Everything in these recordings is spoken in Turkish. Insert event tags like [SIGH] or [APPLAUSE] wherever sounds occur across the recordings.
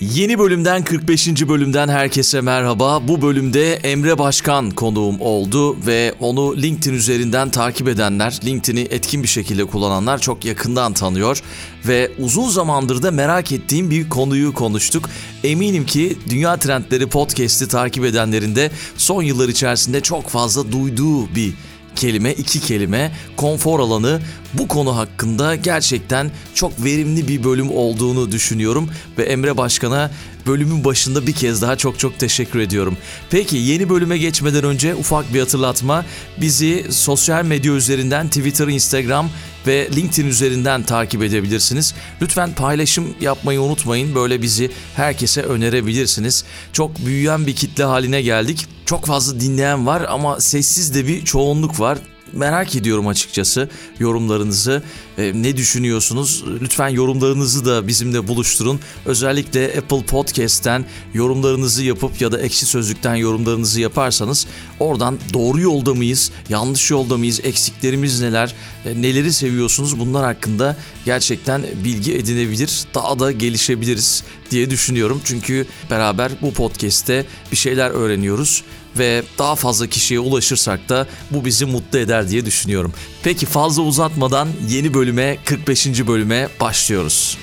Yeni bölümden 45. bölümden herkese merhaba. Bu bölümde Emre Başkan konuğum oldu ve onu LinkedIn üzerinden takip edenler, LinkedIn'i etkin bir şekilde kullananlar çok yakından tanıyor ve uzun zamandır da merak ettiğim bir konuyu konuştuk. Eminim ki Dünya Trendleri Podcast'i takip edenlerin de son yıllar içerisinde çok fazla duyduğu bir kelime, iki kelime, konfor alanı bu konu hakkında gerçekten çok verimli bir bölüm olduğunu düşünüyorum ve Emre Başkan'a bölümün başında bir kez daha çok çok teşekkür ediyorum. Peki yeni bölüme geçmeden önce ufak bir hatırlatma. Bizi sosyal medya üzerinden Twitter, Instagram ve LinkedIn üzerinden takip edebilirsiniz. Lütfen paylaşım yapmayı unutmayın. Böyle bizi herkese önerebilirsiniz. Çok büyüyen bir kitle haline geldik. Çok fazla dinleyen var ama sessiz de bir çoğunluk var merak ediyorum açıkçası yorumlarınızı. E, ne düşünüyorsunuz? Lütfen yorumlarınızı da bizimle buluşturun. Özellikle Apple Podcast'ten yorumlarınızı yapıp ya da Ekşi Sözlük'ten yorumlarınızı yaparsanız oradan doğru yolda mıyız, yanlış yolda mıyız, eksiklerimiz neler, e, neleri seviyorsunuz bunlar hakkında gerçekten bilgi edinebilir, daha da gelişebiliriz diye düşünüyorum. Çünkü beraber bu podcast'te bir şeyler öğreniyoruz ve daha fazla kişiye ulaşırsak da bu bizi mutlu eder diye düşünüyorum. Peki fazla uzatmadan yeni bölüme 45. bölüme başlıyoruz.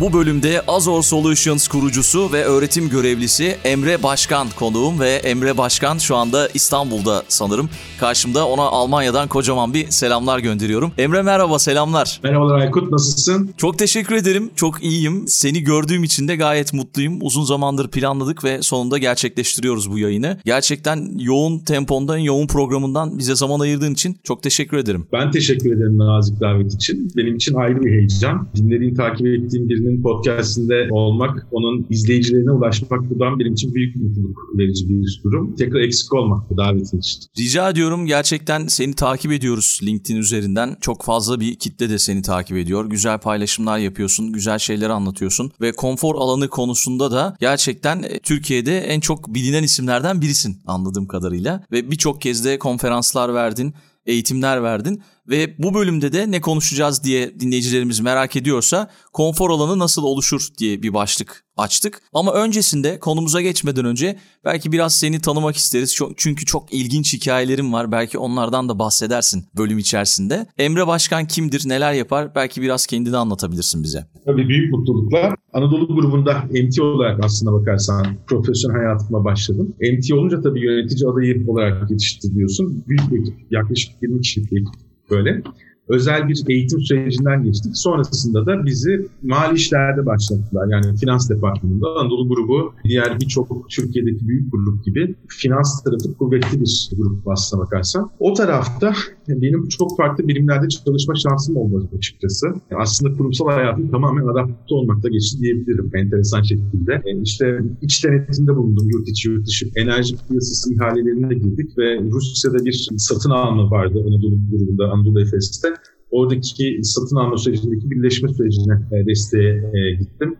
Bu bölümde Azor Solutions kurucusu ve öğretim görevlisi Emre Başkan konuğum ve Emre Başkan şu anda İstanbul'da sanırım. Karşımda ona Almanya'dan kocaman bir selamlar gönderiyorum. Emre merhaba selamlar. Merhabalar Aykut nasılsın? Çok teşekkür ederim. Çok iyiyim. Seni gördüğüm için de gayet mutluyum. Uzun zamandır planladık ve sonunda gerçekleştiriyoruz bu yayını. Gerçekten yoğun tempondan, yoğun programından bize zaman ayırdığın için çok teşekkür ederim. Ben teşekkür ederim nazik davet için. Benim için ayrı bir heyecan. Dinlediğin, takip ettiğim birinin Bey'in podcastinde olmak, onun izleyicilerine ulaşmak buradan benim için büyük mutluluk verici bir durum. Tekrar eksik olmak bu davetin için. Rica ediyorum. Gerçekten seni takip ediyoruz LinkedIn üzerinden. Çok fazla bir kitle de seni takip ediyor. Güzel paylaşımlar yapıyorsun, güzel şeyler anlatıyorsun ve konfor alanı konusunda da gerçekten e, Türkiye'de en çok bilinen isimlerden birisin anladığım kadarıyla ve birçok kez de konferanslar verdin eğitimler verdin ve bu bölümde de ne konuşacağız diye dinleyicilerimiz merak ediyorsa konfor alanı nasıl oluşur diye bir başlık açtık. Ama öncesinde konumuza geçmeden önce belki biraz seni tanımak isteriz. Çünkü çok ilginç hikayelerim var. Belki onlardan da bahsedersin bölüm içerisinde. Emre Başkan kimdir, neler yapar? Belki biraz kendini anlatabilirsin bize. Tabii büyük mutlulukla. Anadolu grubunda MT olarak aslına bakarsan profesyonel hayatıma başladım. MT olunca tabii yönetici adayı olarak yetiştiriliyorsun. Büyük bir yaklaşık 20 kişilik bir ekip böyle özel bir eğitim sürecinden geçtik. Sonrasında da bizi mali işlerde başlattılar. Yani finans departmanında Anadolu grubu diğer birçok Türkiye'deki büyük grup gibi finans tarafı kuvvetli bir grup aslına bakarsan. O tarafta benim çok farklı birimlerde çalışma şansım olmadı açıkçası. Aslında kurumsal hayatım tamamen adapte olmakta geçti diyebilirim enteresan şekilde. İşte iç denetimde bulundum yurt içi yurt dışı. Enerji piyasası ihalelerine girdik ve Rusya'da bir satın alma vardı Anadolu grubunda, Anadolu Efes'te oradaki satın alma sürecindeki birleşme sürecine e, desteğe e, gittim.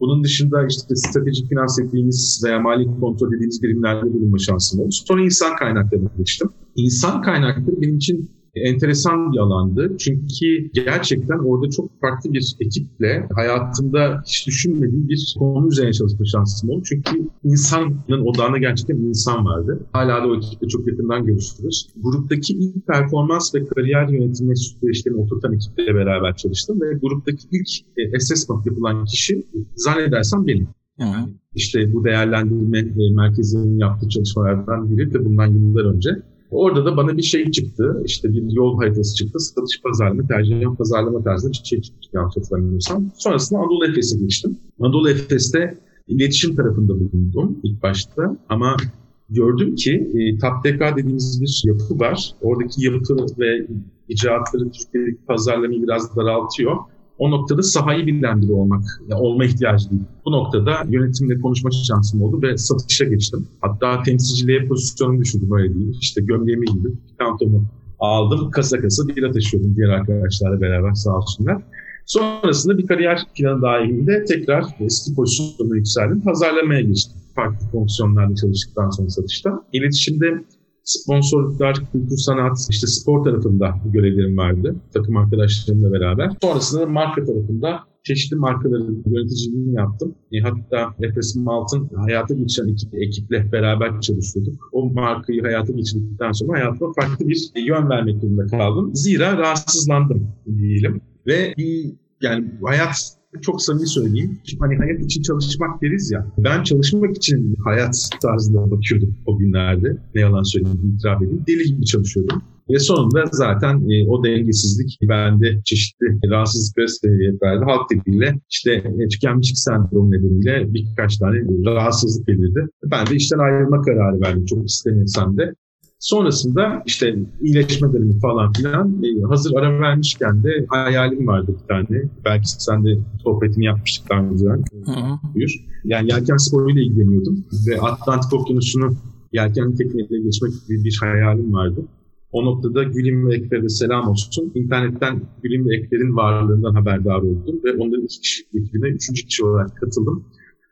Bunun dışında işte stratejik finans ettiğimiz veya mali kontrol dediğimiz birimlerde bulunma şansım oldu. Sonra insan kaynaklarına geçtim. İnsan kaynakları benim için enteresan bir alandı. Çünkü gerçekten orada çok farklı bir ekiple hayatımda hiç düşünmediğim bir konu üzerine çalışma şansım oldu. Çünkü insanın odağında gerçekten insan vardı. Hala da o ekiple çok yakından görüşürüz. Gruptaki ilk performans ve kariyer yönetimi süreçlerini oturtan ekiple beraber çalıştım ve gruptaki ilk e, assessment yapılan kişi zannedersem benim. Yani işte bu değerlendirme e, merkezinin yaptığı çalışmalardan biri de bundan yıllar önce. Orada da bana bir şey çıktı. İşte bir yol haritası çıktı. Satış pazarlama, tercih pazarlama tarzında bir şey çıktı hatırlamıyorsam. Sonrasında Anadolu Efes'e geçtim. Anadolu Efes'te iletişim tarafında bulundum ilk başta. Ama gördüm ki e, TAPDK dediğimiz bir yapı var. Oradaki yapı ve icraatları Türkiye'deki pazarlamayı biraz daraltıyor. O noktada sahayı bilen biri olmak, yani olma ihtiyacı değil. Bu noktada yönetimle konuşma şansım oldu ve satışa geçtim. Hatta temsilciliğe pozisyonumu düşürdüm öyle değil. İşte gömleğimi giydim, kantomu aldım, kasa kasa bira taşıyordum diğer arkadaşlarla beraber sağ olsunlar. Sonrasında bir kariyer planı dahilinde tekrar eski pozisyonuma yükseldim, pazarlamaya geçtim. farklı fonksiyonlarda çalıştıktan sonra satışta. İletişimde sponsorluklar, kültür sanat, işte spor tarafında görevlerim vardı takım arkadaşlarımla beraber. Sonrasında marka tarafında çeşitli markaların yöneticiliğini yaptım. E, hatta Efes Malt'ın hayata geçiren iki ekiple beraber çalışıyorduk. O markayı hayata geçirdikten sonra hayatıma farklı bir yön vermek durumunda kaldım. Zira rahatsızlandım diyelim. Ve bir, yani hayat çok samimi söyleyeyim. Hani hayat için çalışmak deriz ya. Ben çalışmak için hayat tarzına bakıyordum o günlerde. Ne yalan söyleyeyim, itiraf edeyim. Deli gibi çalışıyordum. Ve sonunda zaten e, o dengesizlik bende çeşitli rahatsızlıkları sebebiyet verdi. Halk diliyle işte e, tükenmişlik sendromu nedeniyle birkaç tane rahatsızlık belirdi. Ben de işten ayrılma kararı verdim çok istemesem de. Sonrasında işte iyileşme dönemi falan filan e, hazır ara vermişken de hayalim vardı bir tane. Belki sen de sohbetini yapmıştık daha önce. Buyur. Yani yelken sporuyla ilgileniyordum ve Atlantik Okyanusu'nu yelken tekneyle geçmek gibi bir hayalim vardı. O noktada Gül'ün ve Ekber'e selam olsun. İnternetten Gül'ün ve Ekber'in varlığından haberdar oldum ve onların iki kişilik ekibine üçüncü kişi olarak katıldım.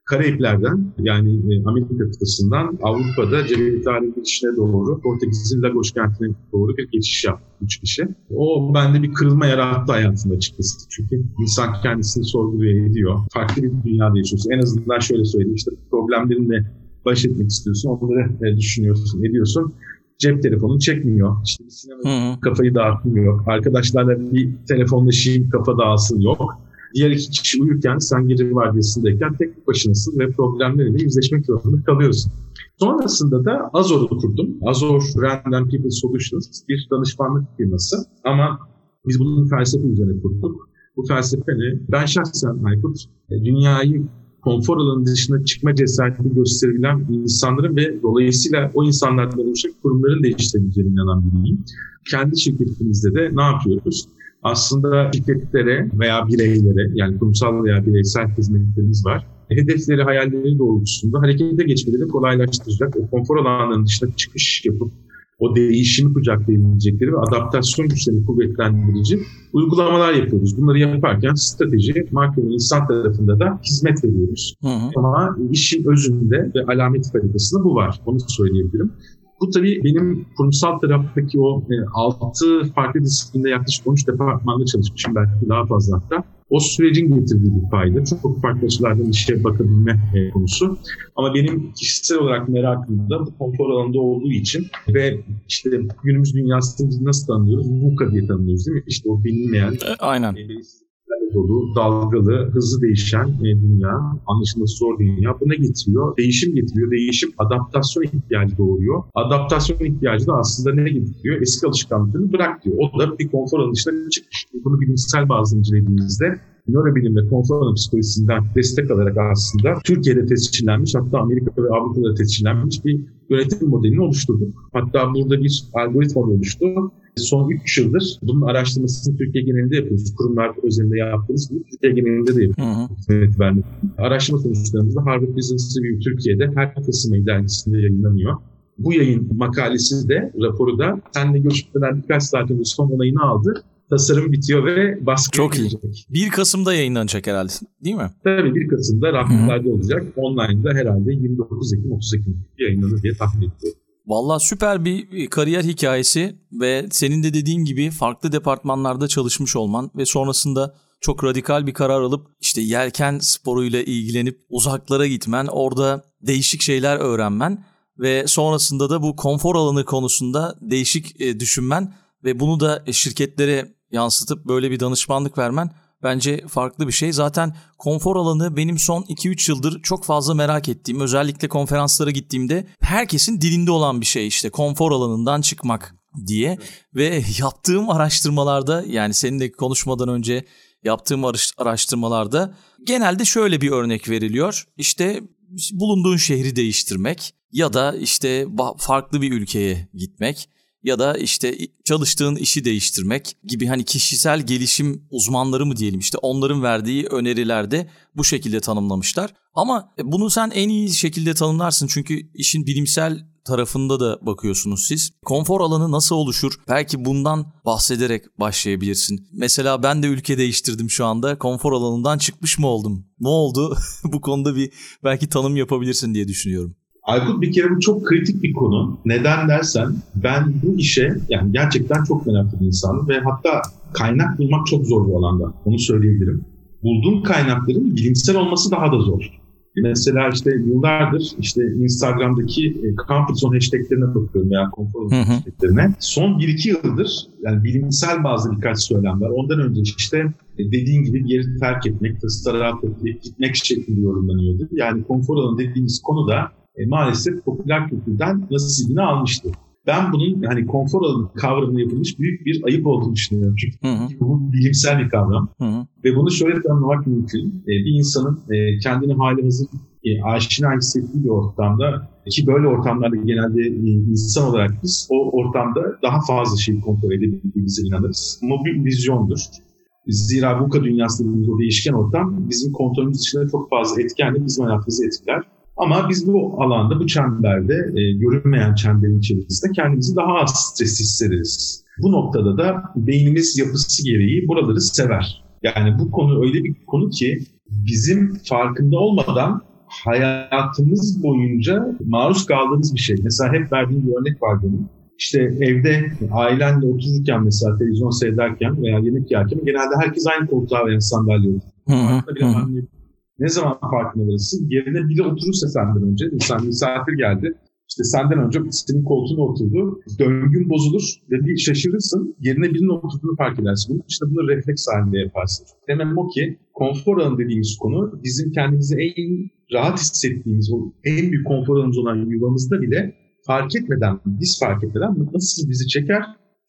Karayipler'den yani e, Amerika kıtasından Avrupa'da Cebeli Tarih geçişine doğru Portekiz'in Lagos kentine doğru bir geçiş yaptı üç kişi. O bende bir kırılma yarattı hayatımda açıkçası. Çünkü insan kendisini sorguluyor ediyor. Farklı bir dünyada yaşıyorsun. En azından şöyle söyleyeyim işte problemlerinle baş etmek istiyorsun. Onları e, düşünüyorsun, ediyorsun cep telefonu çekmiyor. İşte bir sinema kafayı dağıtmıyor. Arkadaşlarla bir telefonlaşayım kafa dağılsın yok. Diğer iki kişi uyurken sen gece vardiyasındayken tek başınasın ve problemleriyle yüzleşmek zorunda kalıyorsun. Sonrasında da Azor'u kurdum. Azor Random People Solutions bir danışmanlık firması ama biz bunun felsefe üzerine kurduk. Bu felsefe ne? Ben şahsen Aykut dünyayı konfor alanı dışına çıkma cesareti gösterebilen insanların ve dolayısıyla o insanlardan oluşan kurumların değiştirebileceğine inanan biriyim. Kendi şirketimizde de ne yapıyoruz? Aslında şirketlere veya bireylere yani kurumsal veya bireysel hizmetlerimiz var. Hedefleri, hayalleri doğrultusunda harekete geçmeleri kolaylaştıracak, o konfor alanlarının dışına çıkış yapıp o değişimi kucaklayabilecekleri ve adaptasyon güçlerini kuvvetlendirici uygulamalar yapıyoruz. Bunları yaparken strateji, marka ve insan tarafında da hizmet veriyoruz. Hı hı. Ama işin özünde ve alamet haritasında bu var. Onu söyleyebilirim. Bu tabii benim kurumsal taraftaki o e, 6 farklı disiplinde yaklaşık 13 departmanda çalışmışım belki daha fazla hatta. O sürecin getirdiği bir fayda. Çok farklı açılardan işe bakabilme e, konusu. Ama benim kişisel olarak merakım da bu konfor alanında olduğu için ve işte günümüz dünyasını nasıl tanıyoruz? VUCA diye tanıyoruz değil mi? İşte o bilinmeyen. E, aynen. E, dolu, dalgalı, hızlı değişen e, dünya, anlaşılması zor dünya. Bu ne getiriyor? Değişim getiriyor. Değişim adaptasyon ihtiyacı doğuruyor. Adaptasyon ihtiyacı da aslında ne getiriyor? Eski alışkanlıklarını bırak diyor. O da bir konfor alanı dışına çıkmış. Bunu bilimsel bazı incelediğimizde nörobilim ve konfor alanı psikolojisinden destek alarak aslında Türkiye'de tescillenmiş hatta Amerika ve Avrupa'da tescillenmiş bir yönetim modelini oluşturduk. Hatta burada bir algoritma oluştu Son 3 yıldır bunun araştırmasını Türkiye genelinde yapıyoruz. Kurumlar özelinde yaptığımız gibi Türkiye genelinde de yapıyoruz. Vermek. Araştırma sonuçlarımızda Harvard Business Review Türkiye'de her Kasım ayı dergisinde yayınlanıyor. Bu yayın makalesi de, raporu da senle görüşmeden birkaç saat önce son onayını aldı tasarım bitiyor ve baskı Çok iyi. 1 Kasım'da yayınlanacak herhalde değil mi? Tabii 1 Kasım'da raflarda olacak. Online'da herhalde 29 Ekim 30 Ekim yayınlanır diye tahmin ediyorum. Valla süper bir kariyer hikayesi ve senin de dediğin gibi farklı departmanlarda çalışmış olman ve sonrasında çok radikal bir karar alıp işte yelken sporuyla ilgilenip uzaklara gitmen, orada değişik şeyler öğrenmen ve sonrasında da bu konfor alanı konusunda değişik e, düşünmen ve bunu da şirketlere yansıtıp böyle bir danışmanlık vermen bence farklı bir şey. Zaten konfor alanı benim son 2-3 yıldır çok fazla merak ettiğim, özellikle konferanslara gittiğimde herkesin dilinde olan bir şey işte konfor alanından çıkmak diye ve yaptığım araştırmalarda yani seninle konuşmadan önce yaptığım araştırmalarda genelde şöyle bir örnek veriliyor. İşte bulunduğun şehri değiştirmek ya da işte farklı bir ülkeye gitmek ya da işte çalıştığın işi değiştirmek gibi hani kişisel gelişim uzmanları mı diyelim işte onların verdiği önerilerde bu şekilde tanımlamışlar. Ama bunu sen en iyi şekilde tanımlarsın çünkü işin bilimsel tarafında da bakıyorsunuz siz. Konfor alanı nasıl oluşur? Belki bundan bahsederek başlayabilirsin. Mesela ben de ülke değiştirdim şu anda. Konfor alanından çıkmış mı oldum? Ne oldu? [LAUGHS] bu konuda bir belki tanım yapabilirsin diye düşünüyorum. Aykut bir kere bu çok kritik bir konu. Neden dersen ben bu işe yani gerçekten çok meraklı bir insanım ve hatta kaynak bulmak çok zor bu alanda. Onu söyleyebilirim. Bulduğum kaynakların bilimsel olması daha da zor. Mesela işte yıllardır işte Instagram'daki e, comfort zone hashtaglerine bakıyorum veya konfor zone hashtaglerine. Son 1-2 yıldır yani bilimsel bazı birkaç söylem var. Ondan önce işte e, dediğin gibi bir yeri terk etmek, tasarruf toplayıp gitmek şeklinde yorumlanıyordu. Yani konfor alanı dediğimiz konu da e, maalesef popüler kültürden nasibini almıştı. Ben bunun hani konfor alanı kavramına yapılmış büyük bir ayıp olduğunu düşünüyorum. Çünkü hı hı. bu bilimsel bir kavram. Hı hı. Ve bunu şöyle tanımlamak mümkün. E, bir insanın e, kendini hali hazır e, aşina hissettiği bir ortamda ki böyle ortamlarda genelde e, insan olarak biz o ortamda daha fazla şey kontrol edebildiğimize inanırız. Bu bir vizyondur. Zira bu kadar dünyasında o değişken ortam bizim kontrolümüz dışında çok fazla etkenle bizim hayatımızı etkiler. Ama biz bu alanda, bu çemberde, e, görünmeyen çemberin içerisinde kendimizi daha az stres hissederiz. Bu noktada da beynimiz yapısı gereği buraları sever. Yani bu konu öyle bir konu ki bizim farkında olmadan hayatımız boyunca maruz kaldığımız bir şey. Mesela hep verdiğim bir örnek var benim. İşte evde ailenle otururken mesela televizyon seyrederken veya yemek yerken genelde herkes aynı koltuğa veya sandalyeye oturuyor. Ne zaman farkına varırsın? Yerine biri oturursa senden önce, sen misafir geldi, işte senden önce senin koltuğuna oturdu, döngün bozulur ve bir şaşırırsın, yerine birinin oturduğunu fark edersin. İşte bunu refleks halinde yaparsın. Demem o ki konfor alanı dediğimiz konu bizim kendimizi en rahat hissettiğimiz, o en büyük konfor alanımız olan yuvamızda bile fark etmeden, biz fark etmeden nasıl bizi çeker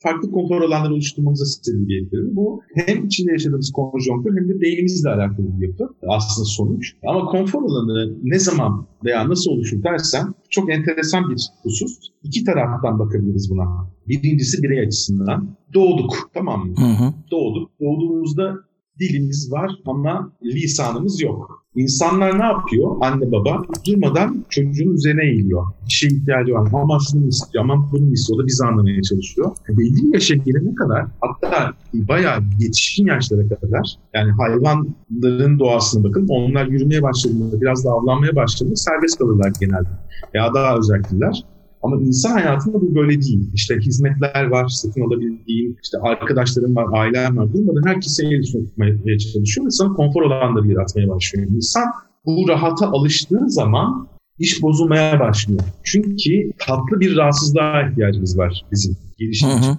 farklı konfor alanları oluşturmamıza sebebiyet Bu hem içinde yaşadığımız konjonktür hem de beynimizle alakalı bir yapı aslında sonuç. Ama konfor alanı ne zaman veya nasıl oluşur dersen çok enteresan bir husus. İki taraftan bakabiliriz buna. Birincisi birey açısından. Doğduk tamam mı? Hı hı. Doğduk. Doğduğumuzda dilimiz var ama lisanımız yok. İnsanlar ne yapıyor? Anne baba durmadan çocuğun üzerine eğiliyor. Bir şey ihtiyacı var. Aman şunu istiyor, aman bunu istiyor. O da bizi anlamaya çalışıyor. Belli yaşa gelene kadar hatta bayağı yetişkin yaşlara kadar yani hayvanların doğasına bakın onlar yürümeye başladığında biraz da avlanmaya başladığında serbest kalırlar genelde. Ya daha özellikler. Ama insan hayatında bu böyle değil. İşte hizmetler var, satın alabildiğin, işte arkadaşların var, ailen var. Durmadan herkese el tutmaya çalışıyor ve sana konfor alanları yaratmaya başlıyor. İnsan bu rahata alıştığı zaman iş bozulmaya başlıyor. Çünkü tatlı bir rahatsızlığa ihtiyacımız var bizim gelişim için.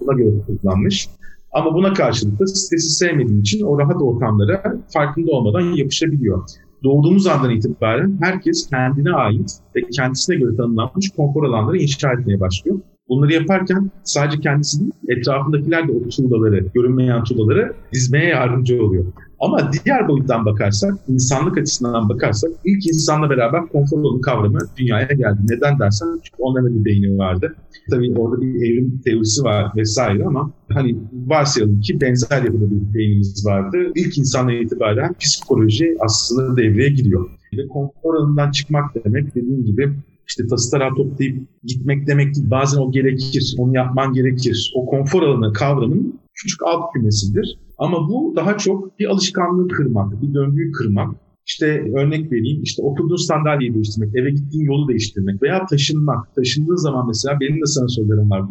Buna göre kullanmış. Ama buna karşılık da stresi sevmediğim için o rahat ortamlara farkında olmadan yapışabiliyor doğduğumuz andan itibaren herkes kendine ait ve kendisine göre tanımlanmış konfor alanları inşa etmeye başlıyor. Bunları yaparken sadece kendisi değil, etrafındakiler de o tuğlaları, görünmeyen tuğlaları dizmeye yardımcı oluyor. Ama diğer boyuttan bakarsak, insanlık açısından bakarsak ilk insanla beraber konfor alanı kavramı dünyaya geldi. Neden dersen çünkü onların bir beyni vardı. Tabii orada bir evrim teorisi var vesaire ama hani varsayalım ki benzer yapıda bir beynimiz vardı. İlk insanla itibaren psikoloji aslında devreye giriyor. Ve konfor alanından çıkmak demek dediğim gibi işte tası tarağı toplayıp gitmek demek değil. Bazen o gerekir, onu yapman gerekir. O konfor alanı kavramının küçük alt kümesidir. Ama bu daha çok bir alışkanlığı kırmak, bir döngüyü kırmak. İşte örnek vereyim, işte oturduğun sandalyeyi değiştirmek, eve gittiğin yolu değiştirmek veya taşınmak. Taşındığın zaman mesela benim de sana sorularım var.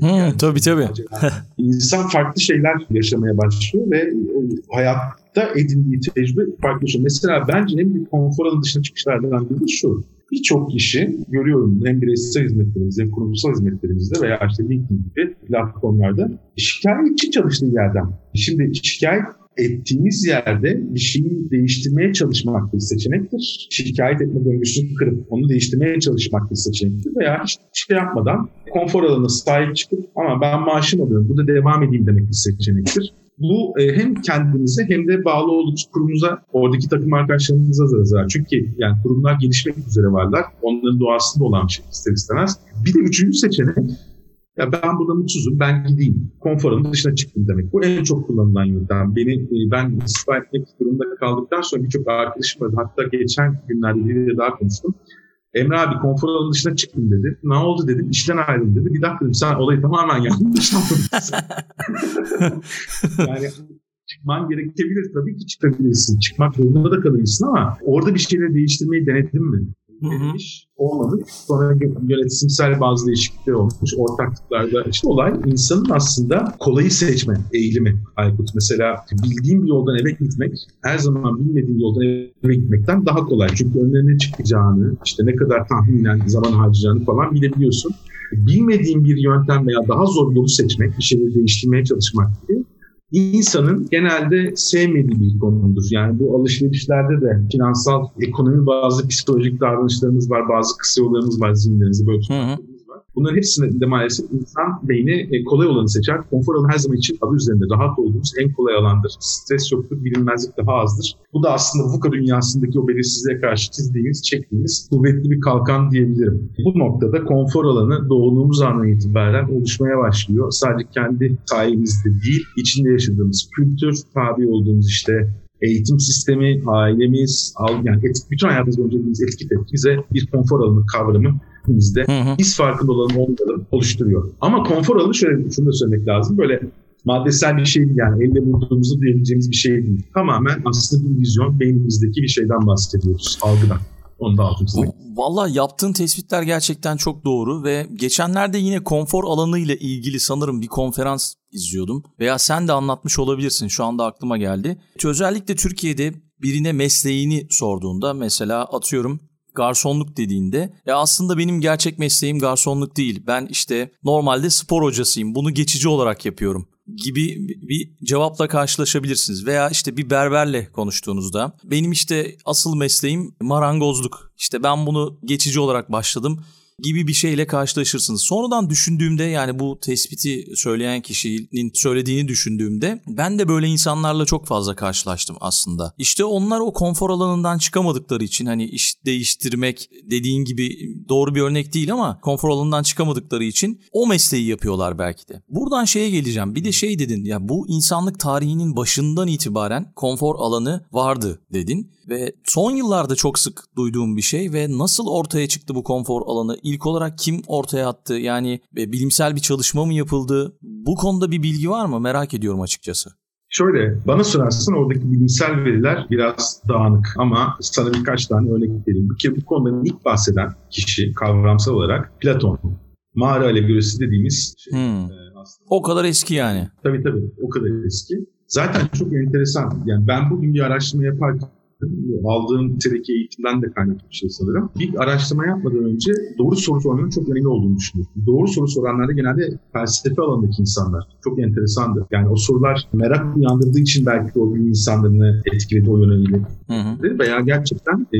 Hmm, tabii tabii. İnsan farklı şeyler yaşamaya başlıyor ve hayatta edindiği tecrübe farklı şey. Mesela bence en büyük konfor alanı dışına çıkışlardan biri şu birçok kişi görüyorum hem bireysel hizmetlerimizde hem kurumsal hizmetlerimizde veya işte LinkedIn gibi platformlarda şikayetçi çalıştığı yerden. Şimdi şikayet ettiğimiz yerde bir şeyi değiştirmeye çalışmak bir seçenektir. Şikayet etme döngüsünü kırıp onu değiştirmeye çalışmak bir seçenektir. Veya hiç şey yapmadan konfor alanına sahip çıkıp ama ben maaşım alıyorum burada devam edeyim demek bir seçenektir. Bu e, hem kendimize hem de bağlı olduğumuz kurumumuza, oradaki takım arkadaşlarımıza da zarar. Çünkü yani kurumlar gelişmek üzere varlar. Onların doğasında olan bir şey ister istemez. Bir de üçüncü seçenek Ya ben burada mutsuzum, ben gideyim. Konforumun dışına çıktım demek. Bu en çok kullanılan yöntem. Beni e, ben istifa etmek durumunda kaldıktan sonra birçok arkadaşım vardı. Hatta geçen günlerde biriyle daha konuştum. Emre abi konfor alanı dışına çıktım dedi. Ne oldu dedim. İşten ayrıldım dedi. Bir dakika dedim sen olayı tamamen yanlış anladın. [LAUGHS] yani çıkman gerekebilir tabii ki çıkabilirsin. Çıkmak zorunda da kalabilirsin ama orada bir şeyleri değiştirmeyi denedin mi? Denemiş, olmamış. Sonra yönetimsel bazı değişiklikler olmuş. Ortaklıklarda işte olay insanın aslında kolayı seçme eğilimi Aykut. Mesela bildiğim bir yoldan eve gitmek her zaman bilmediğim yoldan eve gitmekten daha kolay. Çünkü önüne çıkacağını, işte ne kadar tahminen zaman harcayacağını falan bilebiliyorsun. Bilmediğim bir yöntem veya daha zor yolu seçmek, bir şeyleri değiştirmeye çalışmak gibi insanın genelde sevmediği bir konudur. Yani bu alışverişlerde de finansal, ekonomi bazı psikolojik davranışlarımız var, bazı kısa yollarımız var, zihinlerimizi böyle tutmak. Bunların hepsinde maalesef insan beyni e, kolay olanı seçer. Konfor alanı her zaman için adı üzerinde rahat olduğumuz en kolay alandır. Stres yoktur, bilinmezlik daha azdır. Bu da aslında VUCA dünyasındaki o belirsizliğe karşı çizdiğimiz, çektiğimiz kuvvetli bir kalkan diyebilirim. Bu noktada konfor alanı doğduğumuz andan itibaren oluşmaya başlıyor. Sadece kendi sayemizde değil, içinde yaşadığımız kültür, tabi olduğumuz işte eğitim sistemi, ailemiz, yani etik, bütün hayatımız boyunca etki bize bir konfor alanı kavramı bizde his farkında olalım olmayalım oluşturuyor. Ama konfor alanı şöyle şunu da söylemek lazım. Böyle maddesel bir şey değil yani elde bulduğumuzu duyabileceğimiz bir şey değil. Tamamen aslında bir vizyon beynimizdeki bir şeyden bahsediyoruz algıdan. Onu da Valla yaptığın tespitler gerçekten çok doğru ve geçenlerde yine konfor alanı ile ilgili sanırım bir konferans izliyordum. Veya sen de anlatmış olabilirsin şu anda aklıma geldi. Özellikle Türkiye'de birine mesleğini sorduğunda mesela atıyorum garsonluk dediğinde ya aslında benim gerçek mesleğim garsonluk değil. Ben işte normalde spor hocasıyım. Bunu geçici olarak yapıyorum gibi bir cevapla karşılaşabilirsiniz. Veya işte bir berberle konuştuğunuzda benim işte asıl mesleğim marangozluk. İşte ben bunu geçici olarak başladım gibi bir şeyle karşılaşırsınız. Sonradan düşündüğümde yani bu tespiti söyleyen kişinin söylediğini düşündüğümde ben de böyle insanlarla çok fazla karşılaştım aslında. İşte onlar o konfor alanından çıkamadıkları için hani iş değiştirmek dediğin gibi doğru bir örnek değil ama konfor alanından çıkamadıkları için o mesleği yapıyorlar belki de. Buradan şeye geleceğim. Bir de şey dedin ya bu insanlık tarihinin başından itibaren konfor alanı vardı dedin. Ve son yıllarda çok sık duyduğum bir şey ve nasıl ortaya çıktı bu konfor alanı? İlk olarak kim ortaya attı? Yani bilimsel bir çalışma mı yapıldı? Bu konuda bir bilgi var mı? Merak ediyorum açıkçası. Şöyle bana sorarsan oradaki bilimsel veriler biraz dağınık ama sana birkaç tane örnek vereyim. Bir kere bu konuda ilk bahseden kişi kavramsal olarak Platon. Mağara alegorisi dediğimiz şey. Hmm. E, aslında. O kadar eski yani. Tabii tabii o kadar eski. Zaten çok enteresan. Yani ben bugün bir araştırma yaparken aldığım lisedeki eğitimden de kaynaklı bir şey sanırım. Bir araştırma yapmadan önce doğru soru sormanın çok önemli olduğunu düşünüyorum. Doğru soru soranlar da genelde felsefe alanındaki insanlar. Çok enteresandır. Yani o sorular merak uyandırdığı için belki o bilim insanlarını etkiledi o yöneliyle. Veya gerçekten e,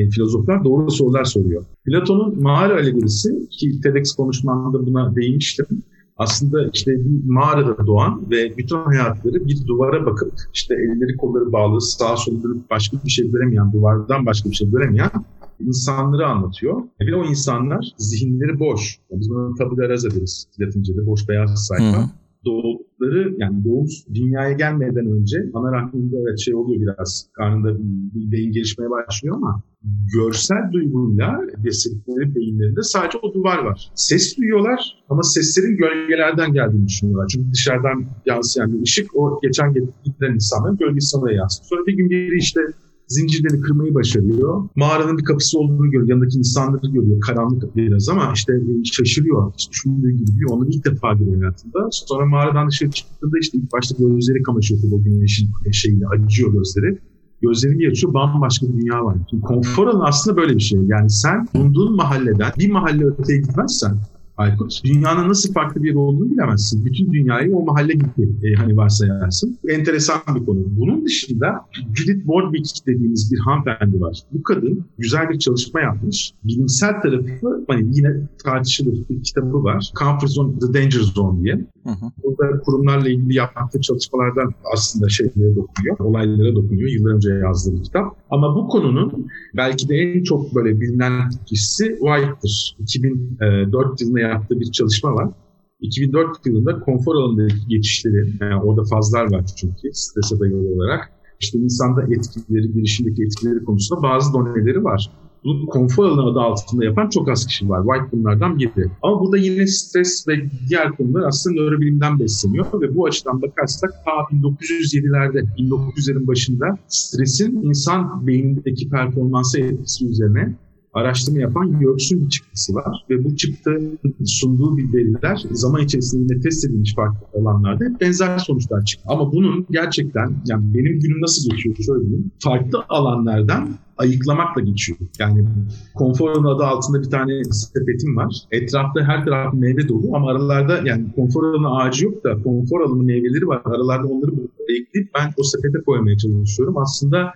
e, filozoflar doğru sorular soruyor. Platon'un mağara alegorisi ki TEDx konuşmamda buna değinmiştim aslında işte bir mağarada doğan ve bütün hayatları bir duvara bakıp işte elleri kolları bağlı sağa sola dönüp başka bir şey göremeyen, duvardan başka bir şey göremeyen insanları anlatıyor. Ve o insanlar zihinleri boş. Biz buna tabula rasa deriz Latince'de boş beyaz sayfa. Hı hı doğdukları yani doğum dünyaya gelmeden önce ana rahminde evet şey oluyor biraz karnında bir beyin gelişmeye başlıyor ama görsel duyguyla besledikleri beyinlerinde sadece o duvar var. Ses duyuyorlar ama seslerin gölgelerden geldiğini düşünüyorlar. Çünkü dışarıdan yansıyan bir ışık o geçen giden insanların gölgesi ona yansıyor. Sonra bir gün biri işte zincirleri kırmayı başarıyor. Mağaranın bir kapısı olduğunu görüyor. Yanındaki insanları görüyor. Karanlık biraz ama işte şaşırıyor. Hiç düşündüğü gibi değil. Onu ilk defa görüyor hayatında. Sonra mağaradan dışarı çıktığında işte ilk başta gözleri kamaşıyor. O güneşin şeyini acıyor gözleri gözlerini açıyor bambaşka bir dünya var. Şimdi konfor alanı aslında böyle bir şey. Yani sen bulunduğun mahalleden bir mahalle öteye gitmezsen Aykut. Dünyanın nasıl farklı bir olduğunu bilemezsin. Bütün dünyayı o mahalle gibi e, hani varsayarsın. Enteresan bir konu. Bunun dışında Judith Wardwick dediğimiz bir hanımefendi var. Bu kadın güzel bir çalışma yapmış. Bilimsel tarafı hani yine tartışılır bir kitabı var. Comfort Zone, The Danger Zone diye. Hı hı. Burada kurumlarla ilgili yaptığı çalışmalardan aslında şeylere dokunuyor, olaylara dokunuyor. Yıllar önce yazdığı bir kitap. Ama bu konunun belki de en çok böyle bilinen kişisi White'dır. 2004 yılında yaptığı bir çalışma var. 2004 yılında konfor alanındaki geçişleri, yani orada fazlar var çünkü strese dayalı olarak, işte insanda etkileri, girişimdeki etkileri konusunda bazı doneleri var. Bunu konfor alanı adı altında yapan çok az kişi var. White bunlardan biri. Ama burada yine stres ve diğer konular aslında nörobilimden besleniyor ve bu açıdan bakarsak ta 1907'lerde, 1900'lerin başında stresin insan beynindeki performansı etkisi üzerine araştırma yapan York'sun bir çıktısı var. Ve bu çıktı sunduğu bir veriler zaman içerisinde test edilmiş farklı alanlarda benzer sonuçlar çıktı. Ama bunun gerçekten yani benim günüm nasıl geçiyor şöyle diyeyim. Farklı alanlardan ayıklamakla geçiyor. Yani konfor alanı adı altında bir tane sepetim var. Etrafta her taraf meyve dolu ama aralarda yani konfor alanı ağacı yok da konfor alanı meyveleri var. Aralarda onları ayıklayıp ben o sepete koymaya çalışıyorum. Aslında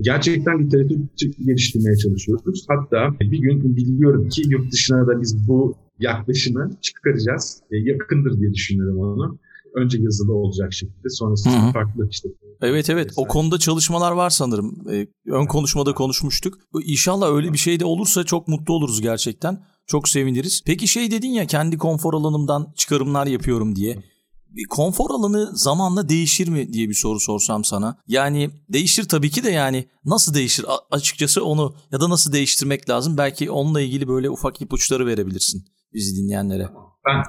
gerçekten literatür geliştirmeye çalışıyoruz. Hatta bir gün biliyorum ki yurt dışına da biz bu yaklaşımı çıkaracağız. E, yakındır diye düşünüyorum onu. Önce yazılı olacak şekilde sonrasında Hı-hı. farklı işte. Evet evet o konuda çalışmalar var sanırım. Ee, ön konuşmada konuşmuştuk. İnşallah öyle bir şey de olursa çok mutlu oluruz gerçekten. Çok seviniriz. Peki şey dedin ya kendi konfor alanımdan çıkarımlar yapıyorum diye konfor alanı zamanla değişir mi diye bir soru sorsam sana. Yani değişir tabii ki de yani nasıl değişir A- açıkçası onu ya da nasıl değiştirmek lazım belki onunla ilgili böyle ufak ipuçları verebilirsin bizi dinleyenlere. Ben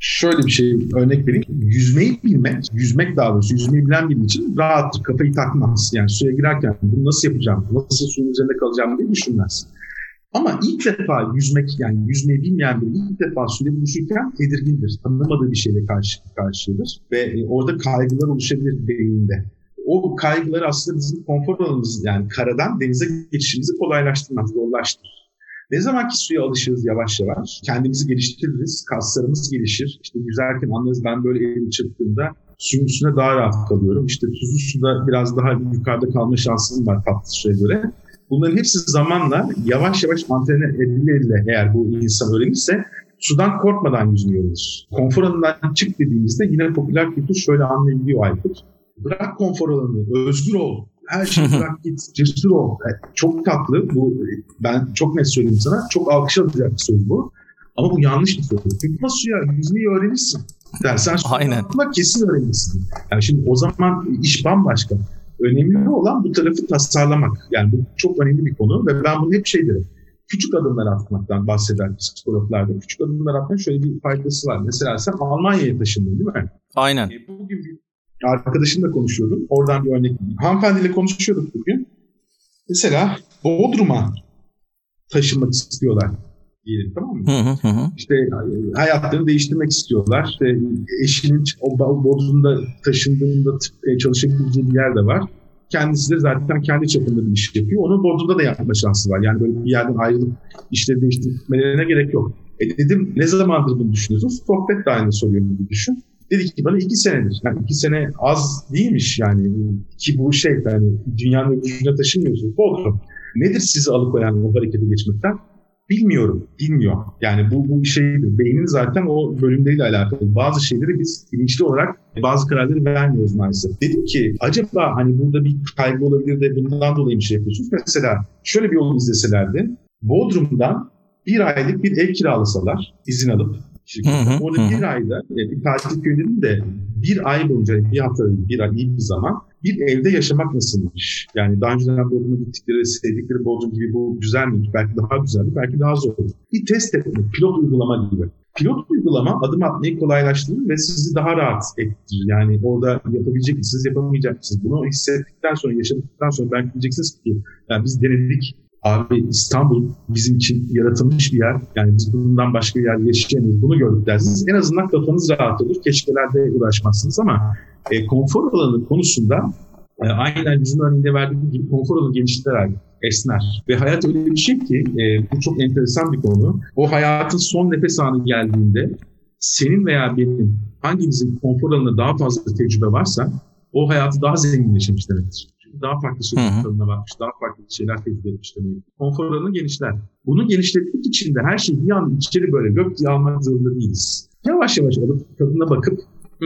şöyle bir şey örnek vereyim. Yüzmeyi bilmek, yüzmek daha doğrusu yüzmeyi bilen biri için rahattır, kafayı takmaz. Yani suya girerken bunu nasıl yapacağım, nasıl suyun üzerinde kalacağım diye düşünmez. Ama ilk defa yüzmek yani yüzmeyi bilmeyen biri ilk defa suda buluşurken tedirgindir. Tanımadığı bir şeyle karşı karşıdır. Ve e, orada kaygılar oluşabilir beyninde. O kaygılar aslında bizim konfor alanımız yani karadan denize geçişimizi kolaylaştırmaz, zorlaştırır. Ne zaman ki suya alışırız yavaş yavaş, kendimizi geliştiririz, kaslarımız gelişir. İşte yüzerken anlarız ben böyle elimi çırptığımda suyun üstüne daha rahat kalıyorum. İşte tuzlu suda biraz daha yukarıda kalma şansım var tatlı suya göre. Bunların hepsi zamanla yavaş yavaş antrenör edileyle eğer bu insan öğrenirse sudan korkmadan yüzmeyi öğrenir. Konfor alanından çık dediğimizde yine popüler kültür şöyle anlayabiliyor Aykut. Bırak konfor alanını, özgür ol. Her şeyi [LAUGHS] bırak git, cesur ol. Çok tatlı. Bu ben çok net söyleyeyim sana. Çok alkış alacak bir söz bu. Ama bu yanlış bir söz. Çünkü suya yüzmeyi öğrenirsin. Yani sen Aynen. kesin öğrenirsin. Yani şimdi o zaman iş bambaşka. Önemli olan bu tarafı tasarlamak. Yani bu çok önemli bir konu ve ben bunu hep şey derim. Küçük adımlar atmaktan bahseder psikologlarda. Küçük adımlar atmak şöyle bir faydası var. Mesela sen Almanya'ya taşındın değil mi? Aynen. E, bugün bir arkadaşımla konuşuyordum. Oradan bir örnek. Hanımefendiyle konuşuyorduk bugün. Mesela Bodrum'a taşınmak istiyorlar diyelim tamam mı? Hı hı hı. İşte hayatlarını değiştirmek istiyorlar. İşte eşinin o Bodrum'da taşındığında e, çalışabileceği bir yer de var. Kendisi de zaten kendi çapında bir iş yapıyor. Onun Bodrum'da da yapma şansı var. Yani böyle bir yerden ayrılıp işleri değiştirmelerine gerek yok. E dedim ne zamandır bunu düşünüyorsunuz? Sohbet de aynı soruyorum gibi düşün. Dedi ki bana iki senedir. Yani iki sene az değilmiş yani. Ki bu şey yani dünyanın öbür taşınmıyorsunuz. Bodrum. Nedir sizi alıkoyan o harekete geçmekten? Bilmiyorum, bilmiyor. Yani bu, bu şeydir. Beynin zaten o bölümleriyle alakalı. Bazı şeyleri biz bilinçli olarak bazı kararları vermiyoruz maalesef. Dedim ki acaba hani burada bir kaygı olabilir de bundan dolayı bir şey yapıyorsunuz. Mesela şöyle bir yol izleselerdi. Bodrum'dan bir aylık bir ev kiralasalar izin alıp şirketten. Orada bir ayda e, bir tatil köyünün de bir ay boyunca bir hafta bir ay iyi bir zaman bir evde yaşamak nasılmış? Yani daha önceden Bodrum'a gittikleri, sevdikleri Bodrum gibi bu güzel miymiş? Belki daha güzeldi, belki daha zor. Bir test etmek, pilot uygulama gibi. Pilot uygulama adım atmayı kolaylaştırır ve sizi daha rahat ettirir. Yani orada yapabilecek misiniz, yapamayacak mısınız? Bunu hissettikten sonra, yaşadıktan sonra belki diyeceksiniz ki yani biz denedik, Abi İstanbul bizim için yaratılmış bir yer. Yani biz bundan başka bir yer yaşayamayız. Bunu gördük dersiniz. En azından kafanız rahat olur. Keşkelerde uğraşmazsınız ama e, konfor alanı konusunda e, aynen bizim örneğinde verdiğim gibi konfor alanı genişler esner. Ve hayat öyle bir şey ki e, bu çok enteresan bir konu. O hayatın son nefes anı geldiğinde senin veya benim hangimizin konfor alanında daha fazla tecrübe varsa o hayatı daha zengin yaşamış demektir daha farklı şeyler tadına bakmış, daha farklı şeyler tecrübe etmiş demek. Konfor alanı genişler. Bunu genişletmek için de her şeyi bir an içeri böyle gök diye almak zorunda değiliz. Yavaş yavaş alıp tadına bakıp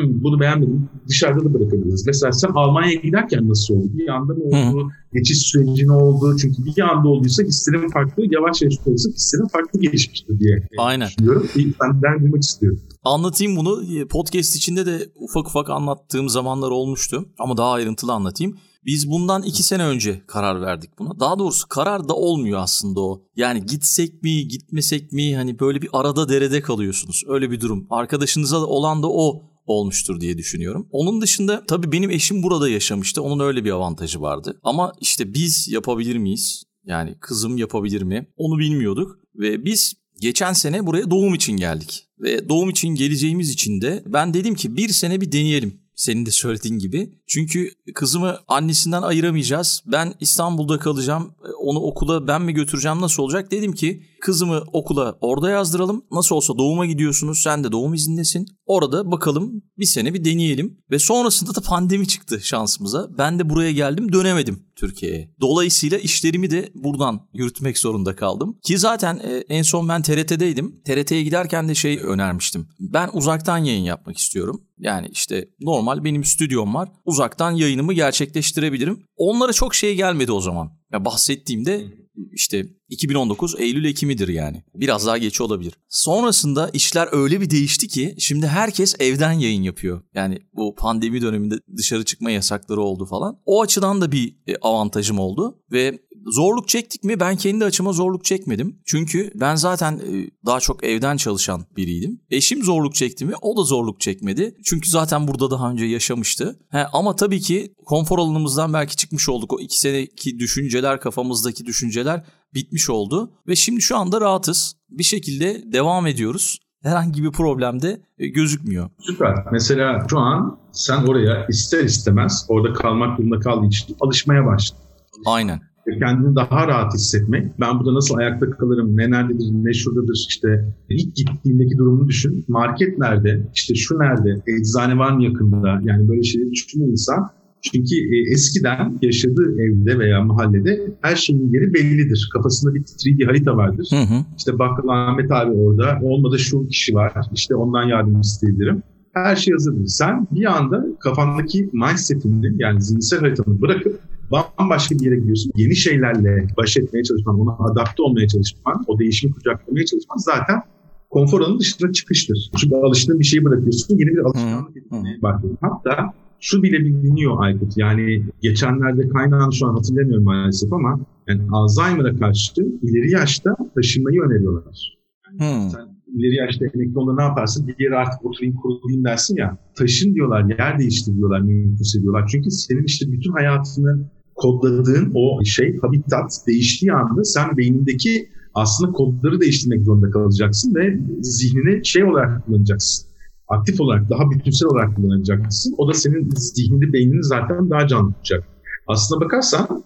bunu beğenmedim. Dışarıda da bırakabiliriz. Mesela sen Almanya'ya giderken nasıl oldu? Bir anda mı oldu? Hı. Geçiş süreci ne oldu? Çünkü bir anda olduysa hislerin farklı, yavaş yavaş olursa hislerin farklı gelişmiştir diye Aynen. düşünüyorum. Ben duymak istiyorum. Anlatayım bunu. Podcast içinde de ufak ufak anlattığım zamanlar olmuştu. Ama daha ayrıntılı anlatayım. Biz bundan iki sene önce karar verdik buna. Daha doğrusu karar da olmuyor aslında o. Yani gitsek mi gitmesek mi hani böyle bir arada derede kalıyorsunuz. Öyle bir durum. Arkadaşınıza olan da o olmuştur diye düşünüyorum. Onun dışında tabii benim eşim burada yaşamıştı. Onun öyle bir avantajı vardı. Ama işte biz yapabilir miyiz? Yani kızım yapabilir mi? Onu bilmiyorduk. Ve biz geçen sene buraya doğum için geldik. Ve doğum için geleceğimiz için de ben dedim ki bir sene bir deneyelim. Senin de söylediğin gibi. Çünkü kızımı annesinden ayıramayacağız. Ben İstanbul'da kalacağım. Onu okula ben mi götüreceğim nasıl olacak? Dedim ki kızımı okula orada yazdıralım. Nasıl olsa doğuma gidiyorsunuz. Sen de doğum izindesin. Orada bakalım bir sene bir deneyelim. Ve sonrasında da pandemi çıktı şansımıza. Ben de buraya geldim dönemedim Türkiye'ye. Dolayısıyla işlerimi de buradan yürütmek zorunda kaldım. Ki zaten e, en son ben TRT'deydim. TRT'ye giderken de şey önermiştim. Ben uzaktan yayın yapmak istiyorum. Yani işte normal benim stüdyom var. Uzaktan yayınımı gerçekleştirebilirim. Onlara çok şey gelmedi o zaman. Ya bahsettiğimde işte 2019 Eylül Ekim'idir yani. Biraz daha geç olabilir. Sonrasında işler öyle bir değişti ki şimdi herkes evden yayın yapıyor. Yani bu pandemi döneminde dışarı çıkma yasakları oldu falan. O açıdan da bir e, avantajım oldu ve zorluk çektik mi? Ben kendi açıma zorluk çekmedim. Çünkü ben zaten e, daha çok evden çalışan biriydim. Eşim zorluk çekti mi? O da zorluk çekmedi. Çünkü zaten burada daha önce yaşamıştı. He, ama tabii ki konfor alanımızdan belki çıkmış olduk. O iki seneki düşünceler, kafamızdaki düşünceler bitmiş oldu. Ve şimdi şu anda rahatız. Bir şekilde devam ediyoruz herhangi bir problem de e, gözükmüyor. Süper. Mesela şu an sen oraya ister istemez orada kalmak durumunda kaldığı için alışmaya başladın. Aynen kendini daha rahat hissetmek. Ben burada nasıl ayakta kalırım, ne nerededir, ne şuradadır işte. ilk gittiğindeki durumunu düşün. Market nerede, işte şu nerede, eczane var mı yakında? Yani böyle şeyleri düşünüyor insan. Çünkü e, eskiden yaşadığı evde veya mahallede her şeyin yeri bellidir. Kafasında bir 3D harita vardır. Hı hı. İşte bakkal Ahmet abi orada, olmadı şu kişi var, işte ondan yardım isteyebilirim. Her şey hazırdır. Sen bir anda kafandaki mindsetini yani zihinsel haritanı bırakıp bambaşka bir yere gidiyorsun. Yeni şeylerle baş etmeye çalışman, ona adapte olmaya çalışman, o değişimi kucaklamaya çalışman zaten konfor alanının dışına çıkıştır. Çünkü alıştığın bir şeyi bırakıyorsun, yeni bir alışkanlık edinmeye başlıyorsun. Hatta şu bile biliniyor Aykut. Yani geçenlerde kaynağını şu an hatırlamıyorum maalesef ama yani Alzheimer'a karşı ileri yaşta taşınmayı öneriyorlar. Yani hmm. Sen ileri yaşta emekli olduğunda ne yaparsın? Bir yere artık oturayım kurulayım dersin ya. Taşın diyorlar, yer değiştir diyorlar, mümkünse diyorlar. Çünkü senin işte bütün hayatını kodladığın o şey, habitat değiştiği anda sen beynindeki aslında kodları değiştirmek zorunda kalacaksın ve zihnini şey olarak kullanacaksın. Aktif olarak, daha bütünsel olarak kullanacaksın. O da senin zihnini, beynini zaten daha canlı tutacak. Aslına bakarsan